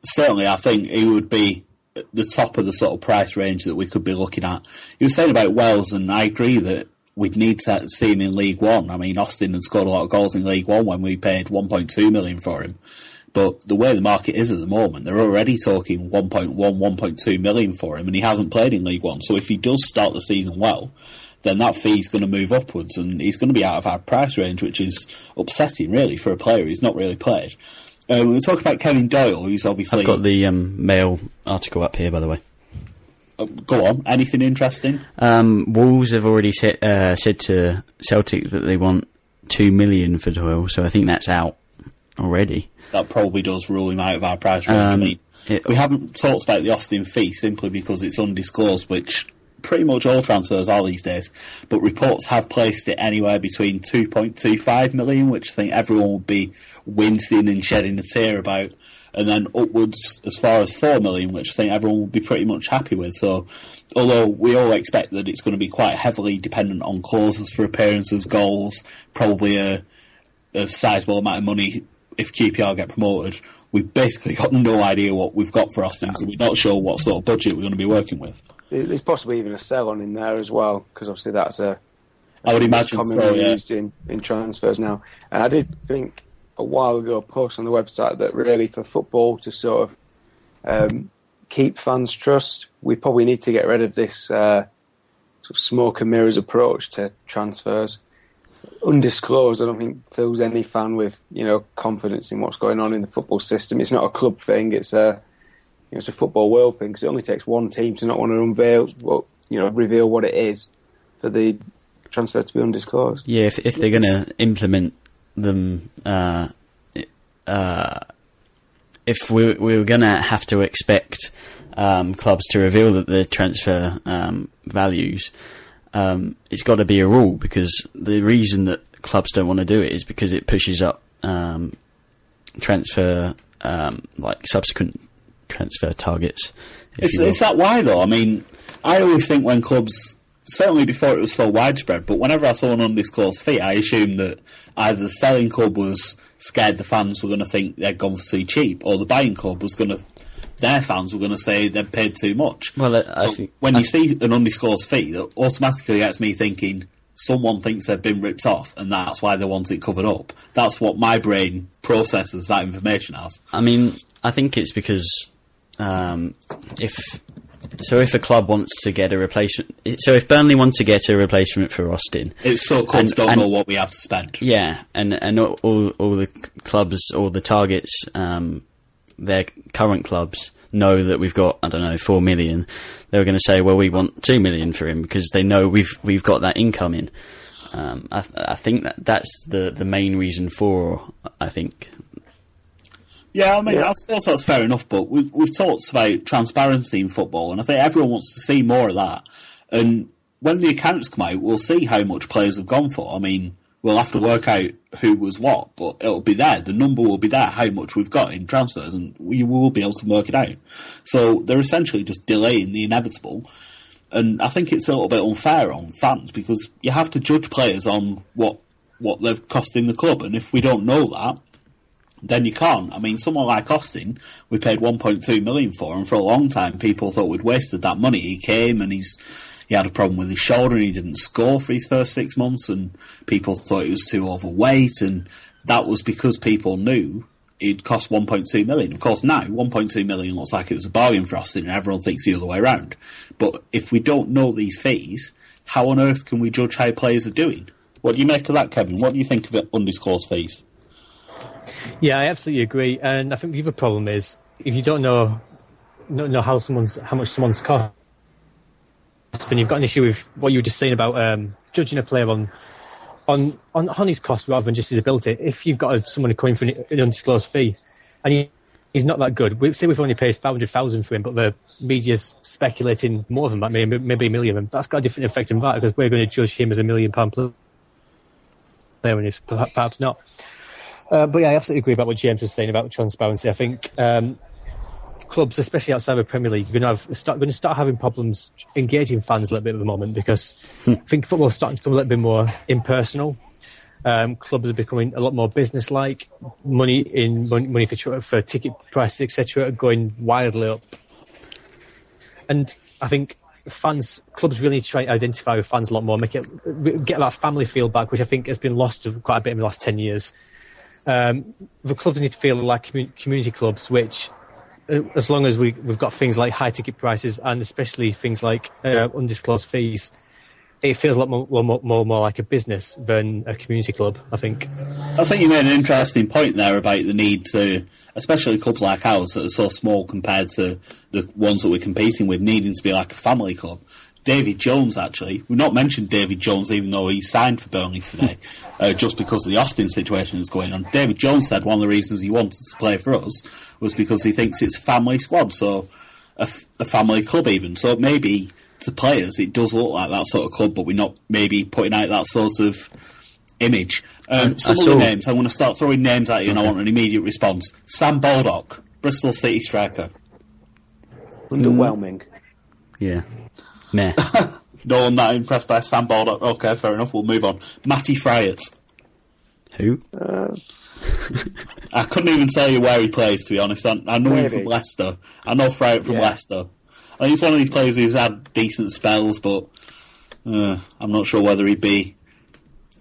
certainly, I think he would be the top of the sort of price range that we could be looking at. You were saying about Wells, and I agree that we'd need to see him in League One. I mean, Austin had scored a lot of goals in League One when we paid 1.2 million for him. But the way the market is at the moment, they're already talking 1.1, 1.2 million for him, and he hasn't played in League One. So if he does start the season well, then that fee's going to move upwards, and he's going to be out of our price range, which is upsetting, really, for a player who's not really played. Um, we talk about Kevin Doyle, who's obviously. I've got the um, Mail article up here, by the way. Uh, go on. Anything interesting? Um, Wolves have already said uh, said to Celtic that they want two million for Doyle, so I think that's out already. That probably does rule him out of our price range. I Um, mean, it- we haven't talked about the Austin fee simply because it's undisclosed, which pretty much all transfers are these days. But reports have placed it anywhere between 2.25 million, which I think everyone would be wincing and shedding a tear about, and then upwards as far as 4 million, which I think everyone would be pretty much happy with. So, although we all expect that it's going to be quite heavily dependent on clauses for appearances, goals, probably a, a sizable amount of money if QPR get promoted, we've basically got no idea what we've got for Austin, so we're not sure what sort of budget we're going to be working with. There's possibly even a sell on in there as well, because obviously that's a I would imagine commonly so, yeah. used in, in transfers now. And I did think a while ago, a post on the website that really for football to sort of um, keep fans' trust, we probably need to get rid of this uh, sort of smoke and mirrors approach to transfers. Undisclosed, I don't think fills any fan with you know confidence in what's going on in the football system. It's not a club thing; it's a you know, it's a football world thing because it only takes one team to not want to unveil, what, you know, reveal what it is for the transfer to be undisclosed. Yeah, if if they're going to implement them, uh, uh, if we we were going to have to expect um, clubs to reveal that the transfer um, values, um, it's got to be a rule because the reason that clubs don't want to do it is because it pushes up um, transfer um, like subsequent transfer targets. is that why, though? I mean, I always think when clubs, certainly before it was so widespread, but whenever I saw an undisclosed fee, I assumed that either the selling club was scared the fans were going to think they'd gone for too cheap, or the buying club was going to, their fans were going to say they'd paid too much. Well, so think- when I- you see an undisclosed fee, that automatically gets me thinking someone thinks they've been ripped off, and that's why they want it covered up. That's what my brain processes that information as. I mean, I think it's because um, if so, if a club wants to get a replacement, so if Burnley want to get a replacement for Austin, It's so clubs And- don't and- know what we have to spend. yeah, and and all all, all the clubs, all the targets, um, their current clubs know that we've got I don't know four million. They were going to say, well, we want two million for him because they know we've we've got that income in. Um, I, I think that that's the the main reason for. I think Yeah, I mean, Yeah. I suppose that's fair enough, but we've, we've talked about transparency in football, and I think everyone wants to see more of that. And when the accounts come out, we'll see how much players have gone for. I mean, we'll have to work out who was what, but it'll be there. The number will be there, how much we've got in transfers, and we will be able to work it out. So they're essentially just delaying the inevitable. And I think it's a little bit unfair on fans because you have to judge players on what what they're costing the club, and if we don't know that, then you can't. I mean, someone like Austin, we paid 1.2 million for, and for a long time, people thought we'd wasted that money. He came and he's he had a problem with his shoulder, and he didn't score for his first six months, and people thought he was too overweight, and that was because people knew it cost 1.2 million. Of course, now 1.2 million looks like it was a bargain for Austin, and everyone thinks the other way around. But if we don't know these fees, how on earth can we judge how players are doing? What do you make of that, Kevin? What do you think of it, undisclosed fees? Yeah, I absolutely agree. And I think the other problem is if you don't know know, how someone's how much someone's cost, then you've got an issue with what you were just saying about um, judging a player on on on on his cost rather than just his ability. If you've got a, someone coming for an, an undisclosed fee, and he, he's not that good, we say we've only paid five hundred thousand for him, but the media's speculating more than that, maybe maybe a million. And That's got a different effect on that because we're going to judge him as a million pound player, and if perhaps not. Uh, but yeah, I absolutely agree about what James was saying about transparency. I think um, clubs, especially outside of Premier League, are going to have start going to start having problems engaging fans a little bit at the moment because I think football's starting to become a little bit more impersonal. Um, clubs are becoming a lot more business-like. Money in money, money for for ticket prices, etc., are going wildly up. And I think fans, clubs really need to try and identify with fans a lot more, make it get that family feel back, which I think has been lost quite a bit in the last ten years Um, the clubs need to feel like commu- community clubs, which, as long as we, we've got things like high ticket prices and especially things like uh, undisclosed fees, it feels a lot more, more, more, more like a business than a community club, I think. I think you made an interesting point there about the need to, especially clubs like ours that are so small compared to the ones that we're competing with, needing to be like a family club. David Jones, actually, we've not mentioned David Jones, even though he signed for Burnley today, uh, just because of the Austin situation that's going on. David Jones said one of the reasons he wanted to play for us was because he thinks it's a family squad, so a, f- a family club even. So maybe to players it does look like that sort of club, but we're not maybe putting out that sort of image. Um, some I of the names, I'm going to start throwing names at you and I want an immediate response. Sam Baldock, Bristol City striker. Underwhelming. Yeah. Meh. no, I'm not impressed by Sam Baldock. Okay, fair enough. We'll move on. Matty Fryatt. Who? I couldn't even tell you where he plays, to be honest. I, I know him from Leicester. I know Fryatt from Yeah. Leicester. I think he's one of these players who's had decent spells, but uh, I'm not sure whether he'd be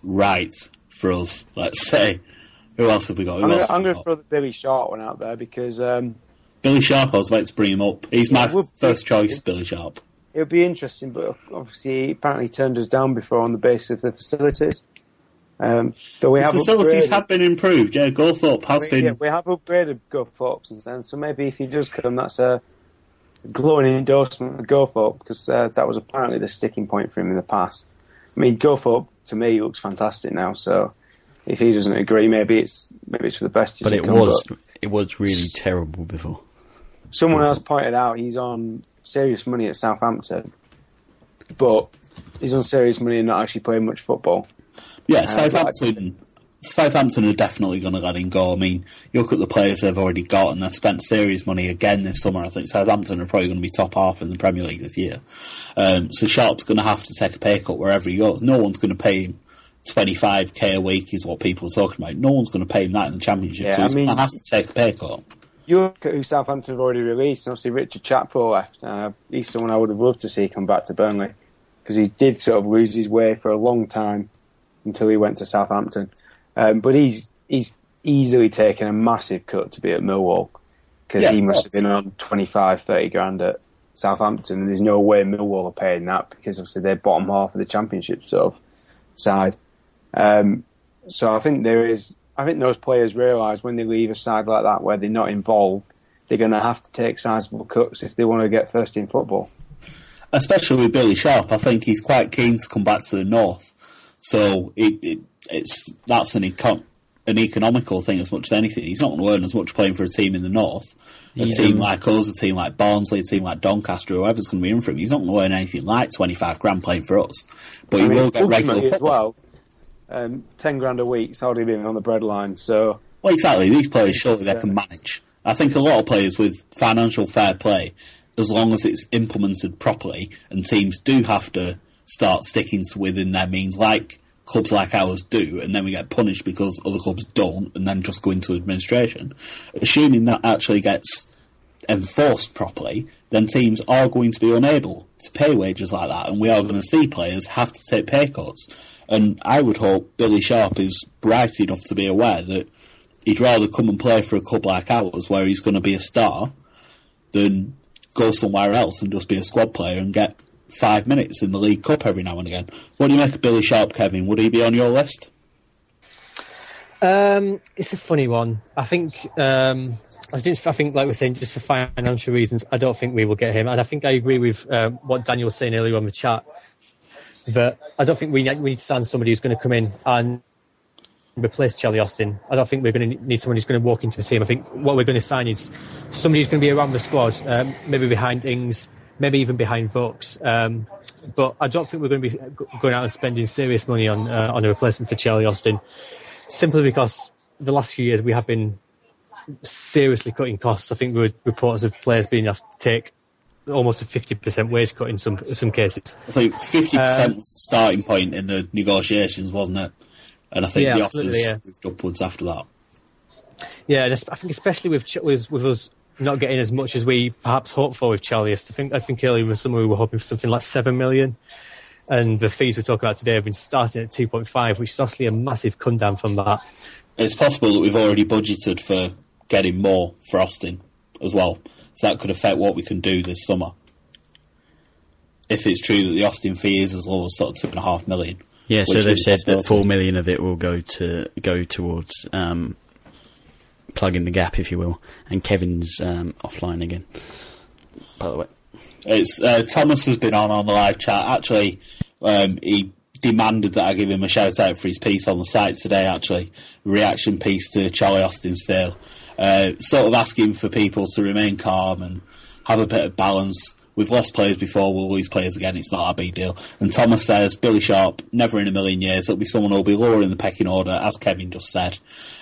right for us, let's say. Who else have we got? Who I'm gonna, have I'm we gonna got? throw the Billy Sharp one out there because um, Billy Sharp, I was about to bring him up. He's my Yeah, we'll- first choice, Billy Sharp. It would be interesting. But obviously, he apparently turned us down before on the basis of the facilities. Um, though we The have facilities upgraded- have been improved. Yeah, Gawthorpe has we, been. yeah, we have upgraded Gawthorpe since then. So maybe if he does come, that's a glowing endorsement of Gawthorpe because uh, that was apparently the sticking point for him in the past. I mean, Gawthorpe to me looks fantastic now. So if he doesn't agree, maybe it's maybe it's for the best. But it come, was but it was really terrible before. Someone else pointed out he's on serious money at Southampton, but he's on serious money and not actually playing much football. Yeah, Uh, Southampton. Southampton are definitely going to let him go. I mean, you look at the players they've already got, and they've spent serious money again this summer. I think Southampton are probably going to be top half in the Premier League this year. Um, so Sharp's going to have to take a pay cut wherever he goes. No one's going to pay him 25k a week, is what people are talking about. No one's going to pay him that in the Championship. Yeah, so I he's mean- going to have to take a pay cut. You look at who Southampton have already released, and obviously Richard Chaplow left. Uh, he's someone I would have loved to see come back to Burnley because he did sort of lose his way for a long time until he went to Southampton. Um, but he's he's easily taken a massive cut to be at Millwall because Yeah, he must have been on 25, 30 grand at Southampton, and there's no way Millwall are paying that because obviously they're bottom half of the Championship sort of side. Um, so I think there is. I think those players realise when they leave a side like that where they're not involved, they're going to have to take sizable cuts if they want to get first in football. especially with Billy Sharp, I think he's quite keen to come back to the north. So it, it, it's that's an econ- an economical thing as much as anything. He's not going to earn as much playing for a team in the north. A Yeah. team like us, a team like Barnsley, a team like Doncaster, whoever's going to be in for him, he's not going to earn anything like twenty five grand playing for us. But he I mean, will get regular ultimately as well. Um, Ten grand a week's already been on the breadline, so Well, exactly. These players surely they can manage. I think a lot of players with financial fair play, as long as it's implemented properly, and teams do have to start sticking to within their means, like clubs like ours do, and then we get punished because other clubs don't, and then just go into administration. Assuming that actually gets enforced properly, then teams are going to be unable to pay wages like that, and we are going to see players have to take pay cuts. And I would hope Billy Sharp is bright enough to be aware that he'd rather come and play for a club like ours, where he's going to be a star, than go somewhere else and just be a squad player and get five minutes in the League Cup every now and again. What do you make of Billy Sharp, Kevin? Would he be on your list? Um, it's a funny one. I think. Um, I think, like we're saying, just for financial reasons, I don't think we will get him. And I think I agree with um, what Daniel was saying earlier on the chat that I don't think we need, we need to sign somebody who's going to come in and replace Charlie Austin. I don't think we're going to need someone who's going to walk into the team. I think what we're going to sign is somebody who's going to be around the squad, um, maybe behind Ings, maybe even behind Vokes. Um, but I don't think we're going to be going out and spending serious money on uh, on a replacement for Charlie Austin, simply because the last few years we have been seriously cutting costs. I think there were reports of players being asked to take almost a 50% wage cut in some some cases. I think 50% Um, was the starting point in the negotiations, wasn't it? And I think Yeah, the offers yeah. moved upwards after that. Yeah, and I think especially with Ch- with, with us not getting as much as we perhaps hoped for with Charlie. I think I think earlier in the summer we were hoping for something like seven million, and the fees we're talking about today have been starting at two point five, which is obviously a massive come down from that. it's possible that we've already budgeted for getting more for Austin as well. So that could affect what we can do this summer. If it's true that the Austin fee is as low as sort of two and a half million. Yeah, so they've said that four million of it will go to go towards um, plugging the gap, if you will. And Kevin's um, offline again. By the way, It's uh, Thomas has been on on the live chat. Actually, um, he demanded that I give him a shout out for his piece on the site today. Actually, reaction piece to Charlie Austin's tale, uh, sort of asking for people to remain calm and have a bit of balance. We've lost players before, we'll lose players again. It's not a big deal. And Thomas says Billy Sharp, never in a million years. It'll be someone who'll be lower in the pecking order, as Kevin just said.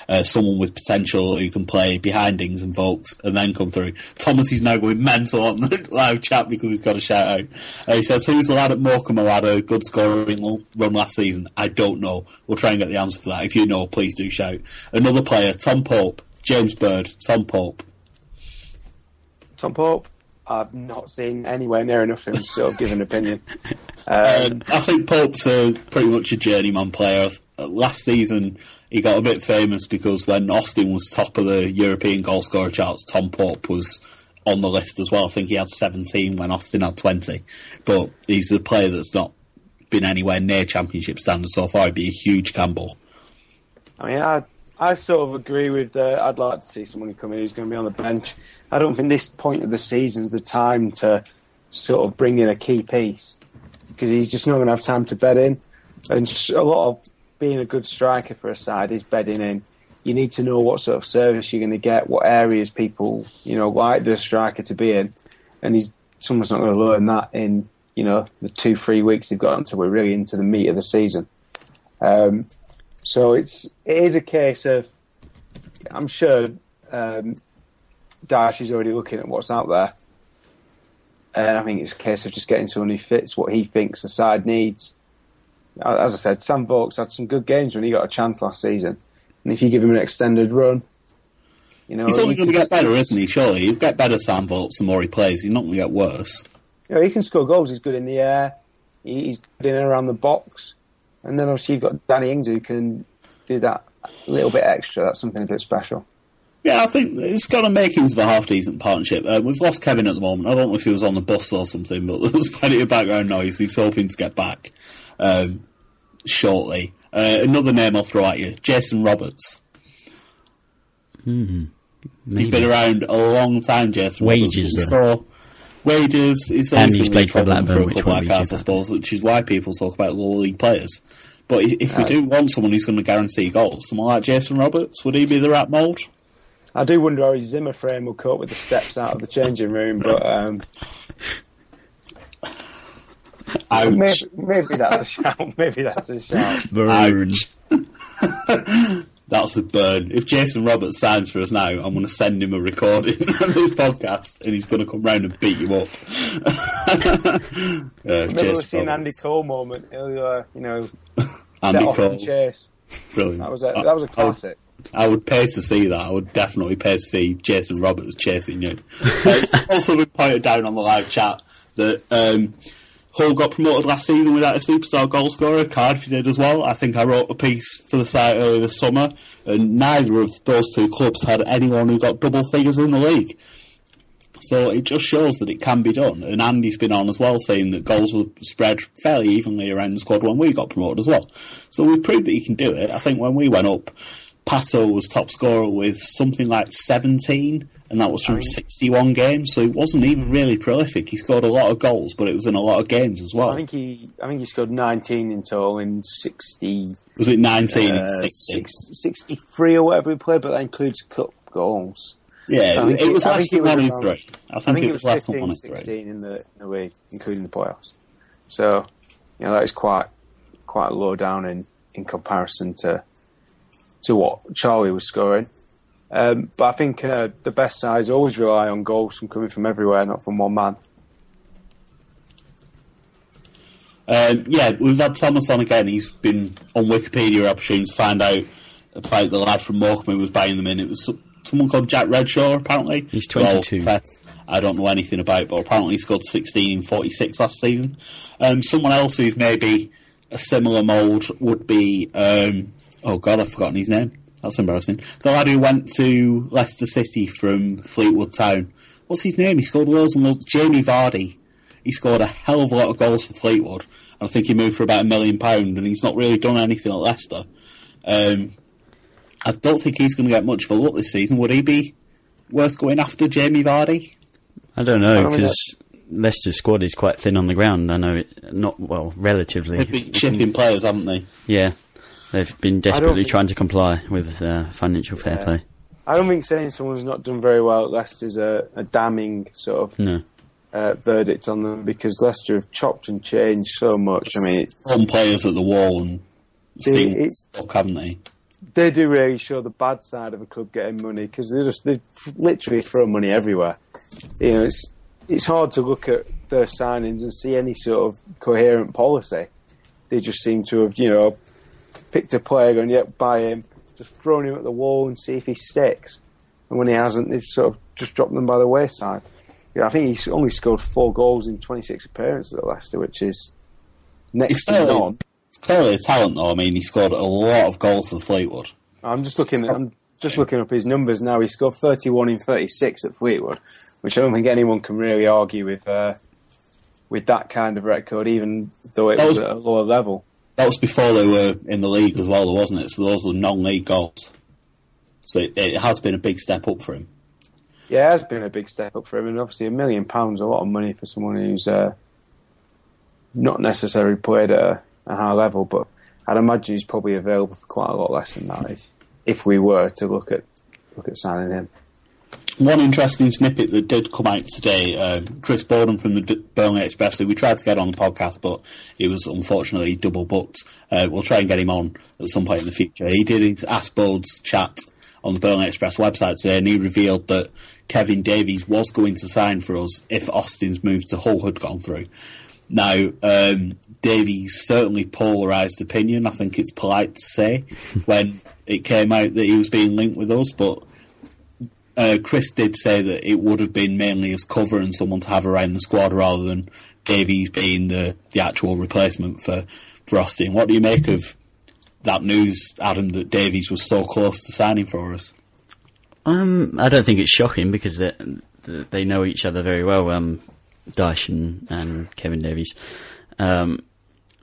Uh, someone with potential who can play behind Ings and Vokes and then come through. Thomas is now going mental on the live chat because he's got a shout out. Uh, he says, Who's the lad at Morecambe who had a good scoring run last season? I don't know. We'll try and get the answer for that. If you know, please do shout. Another player, Tom Pope, James Bird, Tom Pope. Tom Pope, I've not seen anywhere near enough of him to sort of give an opinion. Um, Um, I think Pope's a, pretty much a journeyman player. Last season, he got a bit famous because when Austin was top of the European goal scorer charts, Tom Pope was on the list as well. I think he had 17 when Austin had 20. But he's a player that's not been anywhere near championship standards so far. It'd be a huge gamble. I mean, I I sort of agree with. Uh, I'd like to see someone come in who's going to be on the bench. I don't think this point of the season's the time to sort of bring in a key piece because he's just not going to have time to bed in. And a lot of being a good striker for a side is bedding in. You need to know what sort of service you're going to get, what areas people you know like the striker to be in, and he's someone's not going to learn that in you know the two three weeks they've got until we're really into the meat of the season. Um, so it's it is a case of I'm sure um, Dyche is already looking at what's out there, and I think it's a case of just getting someone who fits what he thinks the side needs. As I said, Sam Vokes had some good games when he got a chance last season, and if you give him an extended run, you know He's only he going to get better, isn't he? Surely. He'll get better Sam Vokes the more he plays. He's not going to get worse. You know, he can score goals. He's good in the air. He's good in and around the box. And then obviously you've got Danny Ings who can do that little bit extra. That's something a bit special. Yeah, I think it's got a makings of a half decent partnership. Uh, we've lost Kevin at the moment. I don't know if he was on the bus or something, but there was plenty of background noise. He's hoping to get back um, shortly. Uh, another name I'll throw at you Jason Roberts. He's been around a long time, Jason Wages, Roberts. though. So, wages, it's And always he's going to be a played for problem Blackburn, for a which club won't like be ours, I suppose, which is why people talk about lower league players. But i- if we do want someone who's going to guarantee goals, someone like Jason Roberts, would he be the right mould? I do wonder how his Zimmer frame will cope with the steps out of the changing room, but um, Ouch. maybe, maybe that's a shout. Maybe that's a shout. Ouch. That's the burn. If Jason Roberts signs for us now, I'm going to send him a recording of this podcast, and he's going to come round and beat you up. uh, Maybe we'll Jason see an Andy Cole moment. He'll, uh, you know, Andy Cole. chase. Brilliant. That was a, that was a classic. I would pay to see that. I would definitely pay to see Jason Roberts chasing you. Uh, it's also been pointed down on the live chat that um, Hull got promoted last season without a superstar goal scorer. Cardiff did as well. I think I wrote a piece for the site earlier this summer, and neither of those two clubs had anyone who got double figures in the league. So it just shows that it can be done. And Andy's been on as well, saying that goals were spread fairly evenly around the squad when we got promoted as well. So we've proved that you can do it. I think when we went up, Pato was top scorer with something like 17, and that was from 61 games. So it wasn't even really prolific. He scored a lot of goals, but it was in a lot of games as well. I think he, I think he scored 19 in total in 60, was it 19 uh, 60? six- 63 or whatever he played, but that includes cup goals. Yeah, it, it- was less than one in three. I think, think it was less than one in three. 16 in the, in the league, including the playoffs. So, you know, that is quite quite low down in, in comparison to to what Charlie was scoring. Um, but I think uh, the best sides always rely on goals from coming from everywhere, not from one man. Um, yeah, we've had Thomas on again. He's been on Wikipedia opportunity to find out about the lad from Morecambe who was buying them in. It was someone called Jack Redshaw, apparently. He's 22. fair- I don't know anything about, but apparently he scored 16 in 46 last season. Um, someone else who's maybe a similar mould would be, um, oh God, I've forgotten his name. That's embarrassing. The lad who went to Leicester City from Fleetwood Town. What's his name? He scored loads and loads. Jamie Vardy. He scored a hell of a lot of goals for Fleetwood. And I think he moved for about a million pound, and he's not really done anything at Leicester. Um, I don't think he's going to get much of a look this season. Would he be worth going after Jamie Vardy? I don't know because Leicester's squad is quite thin on the ground. I know it not well relatively. They've been chipping players, haven't they? Yeah, they've been desperately trying to comply with uh, financial fair Yeah. play. I don't think saying someone's not done very well at Leicester is a, a damning sort of No, uh, verdict on them because Leicester have chopped and changed so much. I mean, it's, Thrown players at the wall and seen it's- stuck, haven't they? they do really show the bad side of a club getting money because they just they literally throw money everywhere. You know, it's it's hard to look at their signings and see any sort of coherent policy. They just seem to have you know picked a player and yep, buy him, just thrown him at the wall and see if he sticks. And when he hasn't, they've sort of just dropped them by the wayside. Yeah, I think he's only scored four goals in 26 appearances at Leicester, which is next to clearly, none. clearly a talent, though. I mean, he scored a lot of goals for Fleetwood. I'm just looking. I'm just looking up his numbers now. He scored 31 in 36 at Fleetwood, which I don't think anyone can really argue with. Uh, with that kind of record, even though it That was, was- at a lower level. That was before they were in the league as well, wasn't it? So those were non-league goals. So it, it has been a big step up for him. Yeah, it has been a big step up for him, and obviously a million pounds a lot of money for someone who's uh, not necessarily played at a, high level. But I'd imagine he's probably available for quite a lot less than that if, if we were to look at look at signing him. One interesting snippet that did come out today, um, Chris Boden from the D- Burnley Express, who we tried to get on the podcast, but he was unfortunately double booked. Uh, we'll try and get him on at some point in the future. He did his Ask chat on the Burnley Express website today, and he revealed that Kevin Davies was going to sign for us if Austin's move to Hull had gone through. Now, um, Davies certainly polarised opinion, I think it's polite to say, when it came out that he was being linked with us, but uh, Chris did say that it would have been mainly as cover and someone to have around the squad rather than Davies being the, the actual replacement for, for Austin. What do you make of that news, Adam, that Davies was so close to signing for us? um, I don't think it's shocking because they, they know each other very well. Um, Dyche and, and Kevin Davies. Um,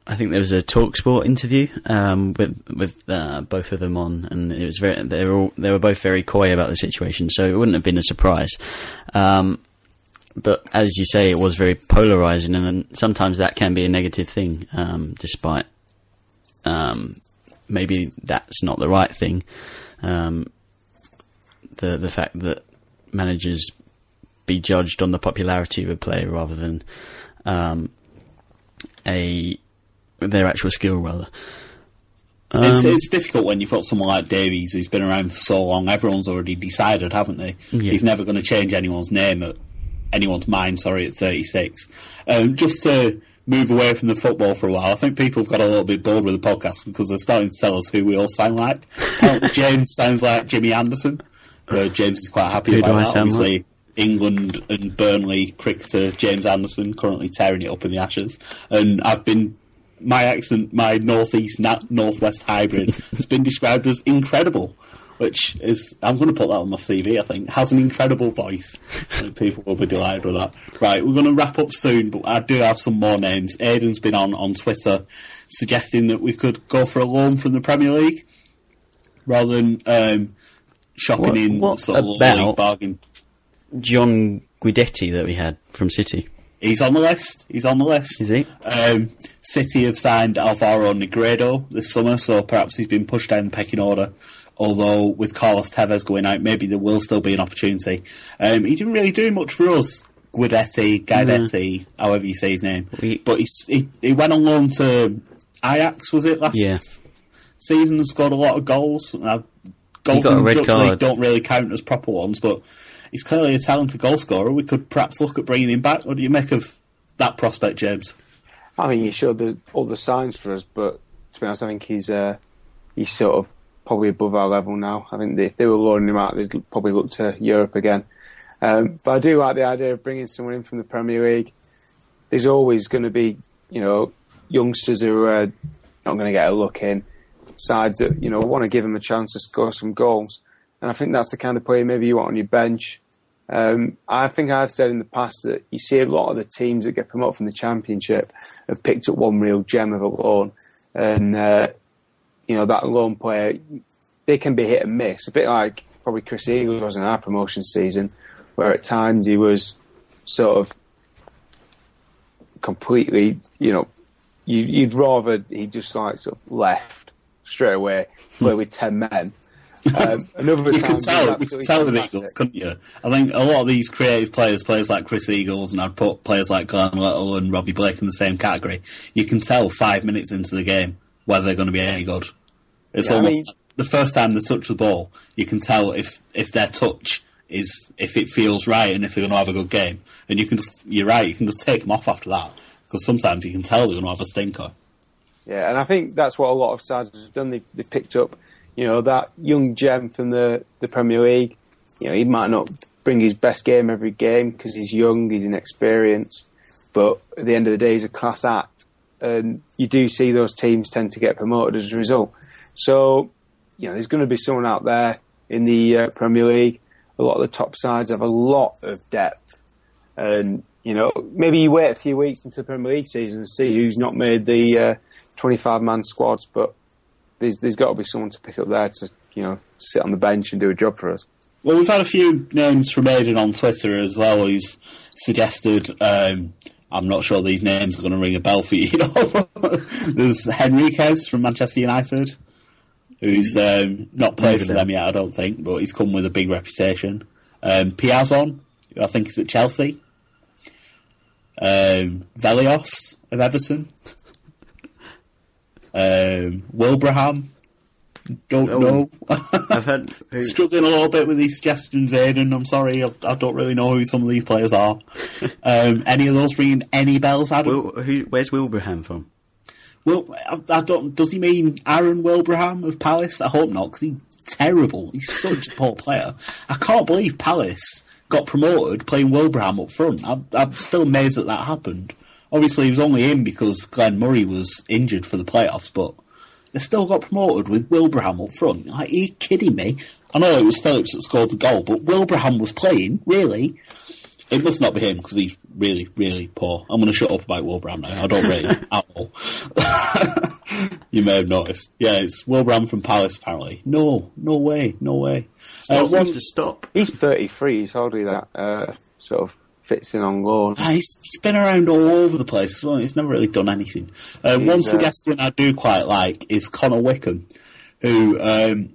I think there was a Talksport interview um, with with uh, both of them on, and it was very they were all, they were both very coy about the situation, so it wouldn't have been a surprise. Um, but as you say, it was very polarizing, and sometimes that can be a negative thing, um, despite um, maybe that's not the right thing. Um, the the fact that managers be judged on the popularity of a player rather than um, a their actual skill, rather. it's, Um, it's difficult when you've got someone like Davies who's been around for so long. Everyone's already decided, haven't they? Yeah. He's never going to change anyone's name at anyone's mind. Sorry, at 36. Um, just to move away from the football for a while, I think people have got a little bit bored with the podcast because they're starting to tell us who we all sound like. James sounds like Jimmy Anderson. Uh, James is quite happy Who about that. sound Obviously, England and Burnley cricketer James Anderson currently tearing it up in the Ashes, and I've been my accent, my northeast northwest hybrid, has been described as incredible, which is I'm going to put that on my CV. I think has an incredible voice. People will be delighted with that. Right, we're going to wrap up soon, but I do have some more names. Aidan's been on on Twitter suggesting that we could go for a loan from the Premier League rather than um, shopping What- in what sort of league bargain. John Guidetti that we had from City. He's on the list. He's on the list. Is he? Um, City have signed Alvaro Negredo this summer, so perhaps he's been pushed down the pecking order. Although with Carlos Tevez going out, maybe there will still be an opportunity. Um, he didn't really do much for us. Guidetti, Guidetti, however you say his name. We- but he's, he he went on loan to Ajax, was it last Yeah. season? And scored a lot of goals. Uh, goals in the Dutch card. league don't really count as proper ones, but he's clearly a talented goal scorer. We could perhaps look at bringing him back. What do you make of that prospect, James? I mean, he showed the, all the signs for us, but to be honest, I think he's uh, he's sort of probably above our level now. I think if they were loaning him out, they'd probably look to Europe again. Um, but I do like the idea of bringing someone in from the Premier League. There's always going to be, you know, youngsters who are not going to get a look in. sides that you know want to give him a chance to score some goals, and I think that's the kind of player maybe you want on your bench. Um, I think I've said in the past that you see a lot of the teams that get promoted from the championship have picked up one real gem of a loan, and uh, you know that loan player they can be hit and miss, a bit like probably Chris Eagles was in our promotion season, where at times he was sort of completely, you know, you, you'd rather he just like sort of left straight away, play with ten men. Um, another You can tell, you absolutely tell with. Eagles, couldn't you? I think a lot of these creative players, players like Chris Eagles, and I'd put players like Glenn Little and Robbie Blake in the same category. You can tell five minutes into the game whether they're going to be any good. It's Yeah, I almost mean- the first time they touch the ball, you can tell if if their touch is if it feels right and if they're going to have a good game. And you can just, you're right, you can just take them off after that because sometimes you can tell they're going to have a stinker. Yeah, and I think that's what a lot of sides have done. They've, they've picked up, you know, that young gem from the, the Premier League. You know, he might not bring his best game every game because he's young, he's inexperienced, but at the end of the day, he's a class act. And you do see those teams tend to get promoted as a result. So, you know, there's going to be someone out there in the uh, Premier League. A lot of the top sides have a lot of depth. And, you know, maybe you wait a few weeks into the Premier League season and see who's not made the uh, 25 man squads, but there's, there's got to be someone to pick up there to, you know, sit on the bench and do a job for us. Well, we've had a few names from Aiden on Twitter as well. He's suggested. Um, I'm not sure these names are going to ring a bell for you. There's Henriquez from Manchester United, who's um, not played for them yet, I don't think, but he's come with a big reputation. Um, Piazon, who I think is at Chelsea. Um, Vellios of Everton. Um, Wilbraham. Don't Oh. know. I've heard. Who, struggling a little bit with these suggestions, Aiden. I'm sorry, I've, I don't really know who some of these players are. um, any of those ringing any bells, Adam? Wil, who, where's Wilbraham from? Well, I, I don't. Does he mean Aaron Wilbraham of Palace? I hope not, because he's terrible. He's such a poor player. I can't believe Palace got promoted playing Wilbraham up front. I'm, I'm still amazed that that happened. Obviously, he was only in because Glenn Murray was injured for the playoffs, but they still got promoted with Wilbraham up front. Like, are you kidding me? I know it was Phillips that scored the goal, but Wilbraham was playing, really? It must not be him because he's really, really poor. I'm going to shut up about Wilbraham now. I don't rate him at all. you may have noticed. Yeah, it's Wilbraham from Palace, apparently. No, no way, no way. Uh, Stop, one, just stop. He's 33, he's hardly that uh, sort of fits in on loan. Ah, he's, he's been around all over the place. So he's never really done anything. Uh, one uh, suggestion I do quite like is Connor Wickham, who um,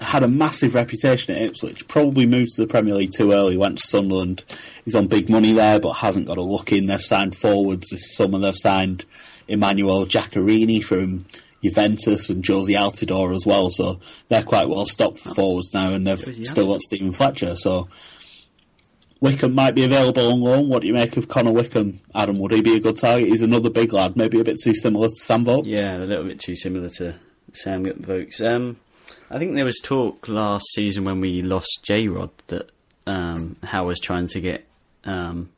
had a massive reputation at Ipswich. Probably moved to the Premier League too early. Went to Sunderland. He's on big money there, but hasn't got a look in. They've signed forwards this summer. They've signed Emmanuel Giaccherini from Juventus and Jozy Altidore as well. So they're quite well stocked for forwards now, and they've still got Steven Fletcher. So. Wickham might be available on loan. What do you make of Connor Wickham, Adam? Would he be a good target? He's another big lad, maybe a bit too similar to Sam Vokes. Yeah, a little bit too similar to Sam Vokes. Um, I think there was talk last season when we lost J Rod that um, Howe was trying to get um,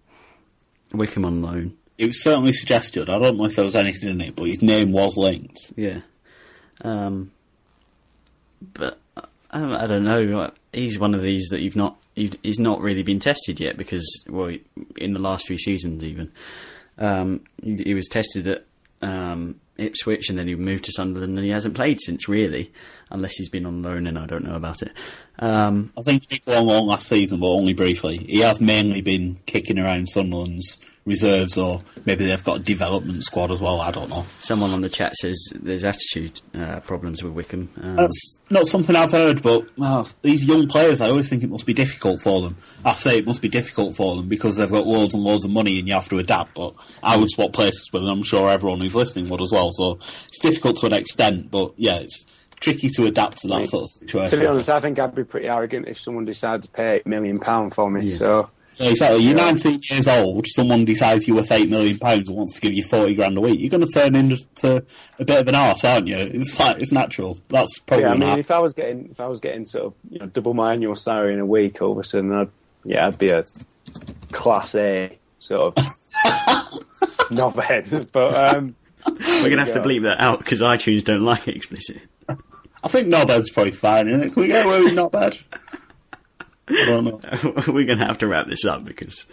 Wickham on loan. It was certainly suggested. I don't know if there was anything in it, but his name was linked. Yeah. Um, but I, I don't know. He's one of these that you've not. He's not really been tested yet because, well, in the last few seasons even, um, he, was tested at um, Ipswich and then he moved to Sunderland and he hasn't played since really, unless he's been on loan and I don't know about it. Um, I think he did go on loan last season, but only briefly. He has mainly been kicking around Sunderland's reserves, or maybe they've got a development squad as well. I don't know. someone on the chat says there's attitude uh, problems with Wickham. Um, That's not something I've heard, but well, these young players, I always think it must be difficult for them. I say it must be difficult for them because they've got loads and loads of money and you have to adapt. But I would swap places with them. I'm sure everyone who's listening would as well. So it's difficult to an extent, but yeah, it's tricky to adapt to that sort of situation. To be honest, I think I'd be pretty arrogant if someone decided to pay eight million pound for me. Yeah. So Yeah, exactly. You're 19 years old. Someone decides you're worth eight million pounds and wants to give you 40 grand a week. You're going to turn into a bit of an arse, aren't you? It's like it's natural. That's probably yeah, I mean, not. if I was getting if I was getting sort of you know double my annual salary in a week, all of a sudden, I'd yeah, I'd be a class A sort of knobhead. But um, we're going to have to bleep that out because iTunes don't like it explicit. I think not bad's probably fine, isn't it? Can we get away with not bad? I don't know. we're going to have to wrap this up because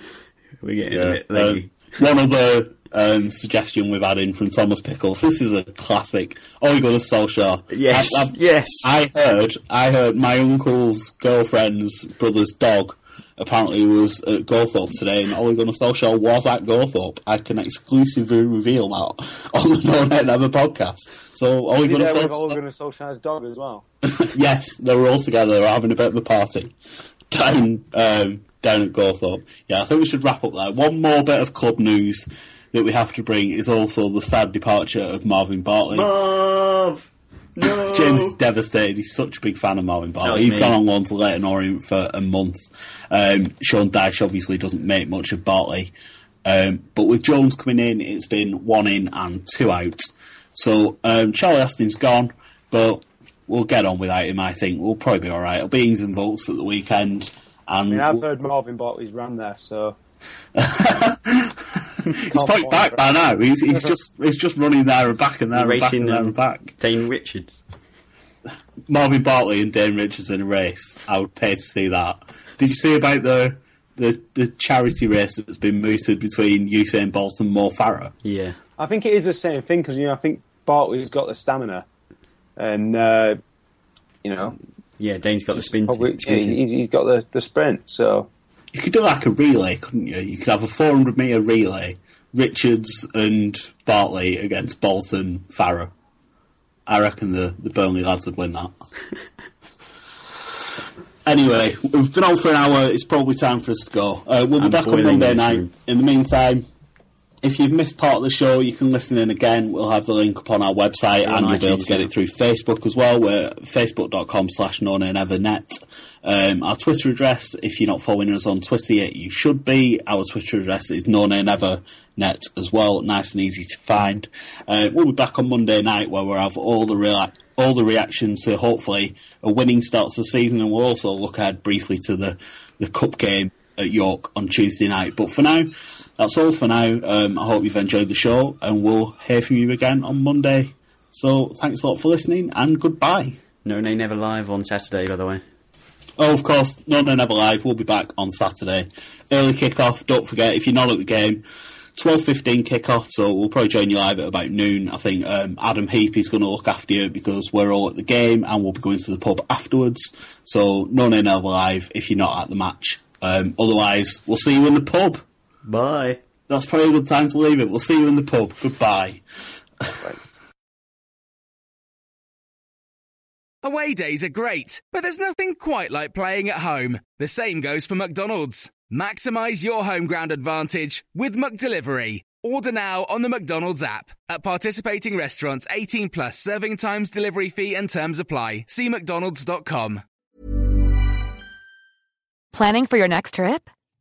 we're getting a bit leggy. Um, one other um, suggestion we've had in from Thomas Pickles. This is a classic. Oh, you got a Solskjaer. Yes, I, I- yes. I heard. I heard my uncle's girlfriend's brother's dog apparently was at Gawthorpe today, and Ole Gunnar Solskjaer was at Gawthorpe. I can exclusively reveal that on the No Nay Never podcast. So Ole Is he Gunnar there with Solskjaer. Ole Gunnar Solskjaer's dog as well? yes, they were all together. Having a bit of a party down um, down at Gawthorpe. Yeah, I think we should wrap up there. One more bit of club news that we have to bring is also the sad departure of Marvin Bartley. Marv! No! James is devastated. He's such a big fan of Marvin Bartley. was He's me. gone on loan to Leyton Orient for a month. Um, Sean Dyche obviously doesn't make much of Bartley. Um, but with Jones coming in, it's been one in and two out. So um, Charlie Austin's gone, but we'll get on without him, I think. We'll probably be alright. It'll be ins and votes at the weekend. And I mean, I've we'll- heard Marvin Bartley's ran there, so he's probably back by now. He's, he's just he's just running there and back and there and back Racing and there and back. Dane Richards. Marvin Bartley and Dane Richards in a race. I would pay to see that. Did you see about the the, the charity race that's been mooted between Usain Bolt and Mo Farah? Yeah. I think it is the same thing because you know I think Bartley's got the stamina, and uh, you know Yeah, Dane's got the spin. probably yeah, he's, he's got the, the sprint. So You could do like a relay, couldn't you? You could have a 400 metre relay, Richards and Bartley against Bolton, and Farah. I reckon the, the Burnley lads would win that. anyway, we've been on for an hour. It's probably time for us to go. Uh, we'll be I'm back on Monday night. room. In the meantime, if you've missed part of the show, you can listen in again. We'll have the link up on our website and you'll be able to get it through Facebook as well. We're facebook.com slash no nay never net. Um, our Twitter address, if you're not following us on Twitter yet, you should be. Our Twitter address is no nay never net as well. Nice and easy to find. Uh, we'll be back on Monday night where we'll have all the rea- all the reactions to hopefully a winning start to the season and we'll also look ahead briefly to the, the cup game at York on Tuesday night. But for now, that's all for now. Um, I hope you've enjoyed the show, and we'll hear from you again on Monday. So thanks a lot for listening, and goodbye. No Nay Never Live on Saturday, by the way. Oh, of course, No Nay Never Live. We'll be back on Saturday. Early kick-off. Don't forget, if you're not at the game, 12.15 kick-off, so we'll probably join you live at about noon. I think um, Adam Heap is going to look after you because we're all at the game and we'll be going to the pub afterwards. So No Nay Never Live if you're not at the match. Um, otherwise, we'll see you in the pub. Bye. That's probably a good time to leave it. We'll see you in the pub. Goodbye. Away days are great, but there's nothing quite like playing at home. The same goes for McDonald's. Maximize your home ground advantage with McDelivery. Order now on the McDonald's app. At participating restaurants, 18 plus serving times, delivery fee, and terms apply. See McDonald's.com. Planning for your next trip?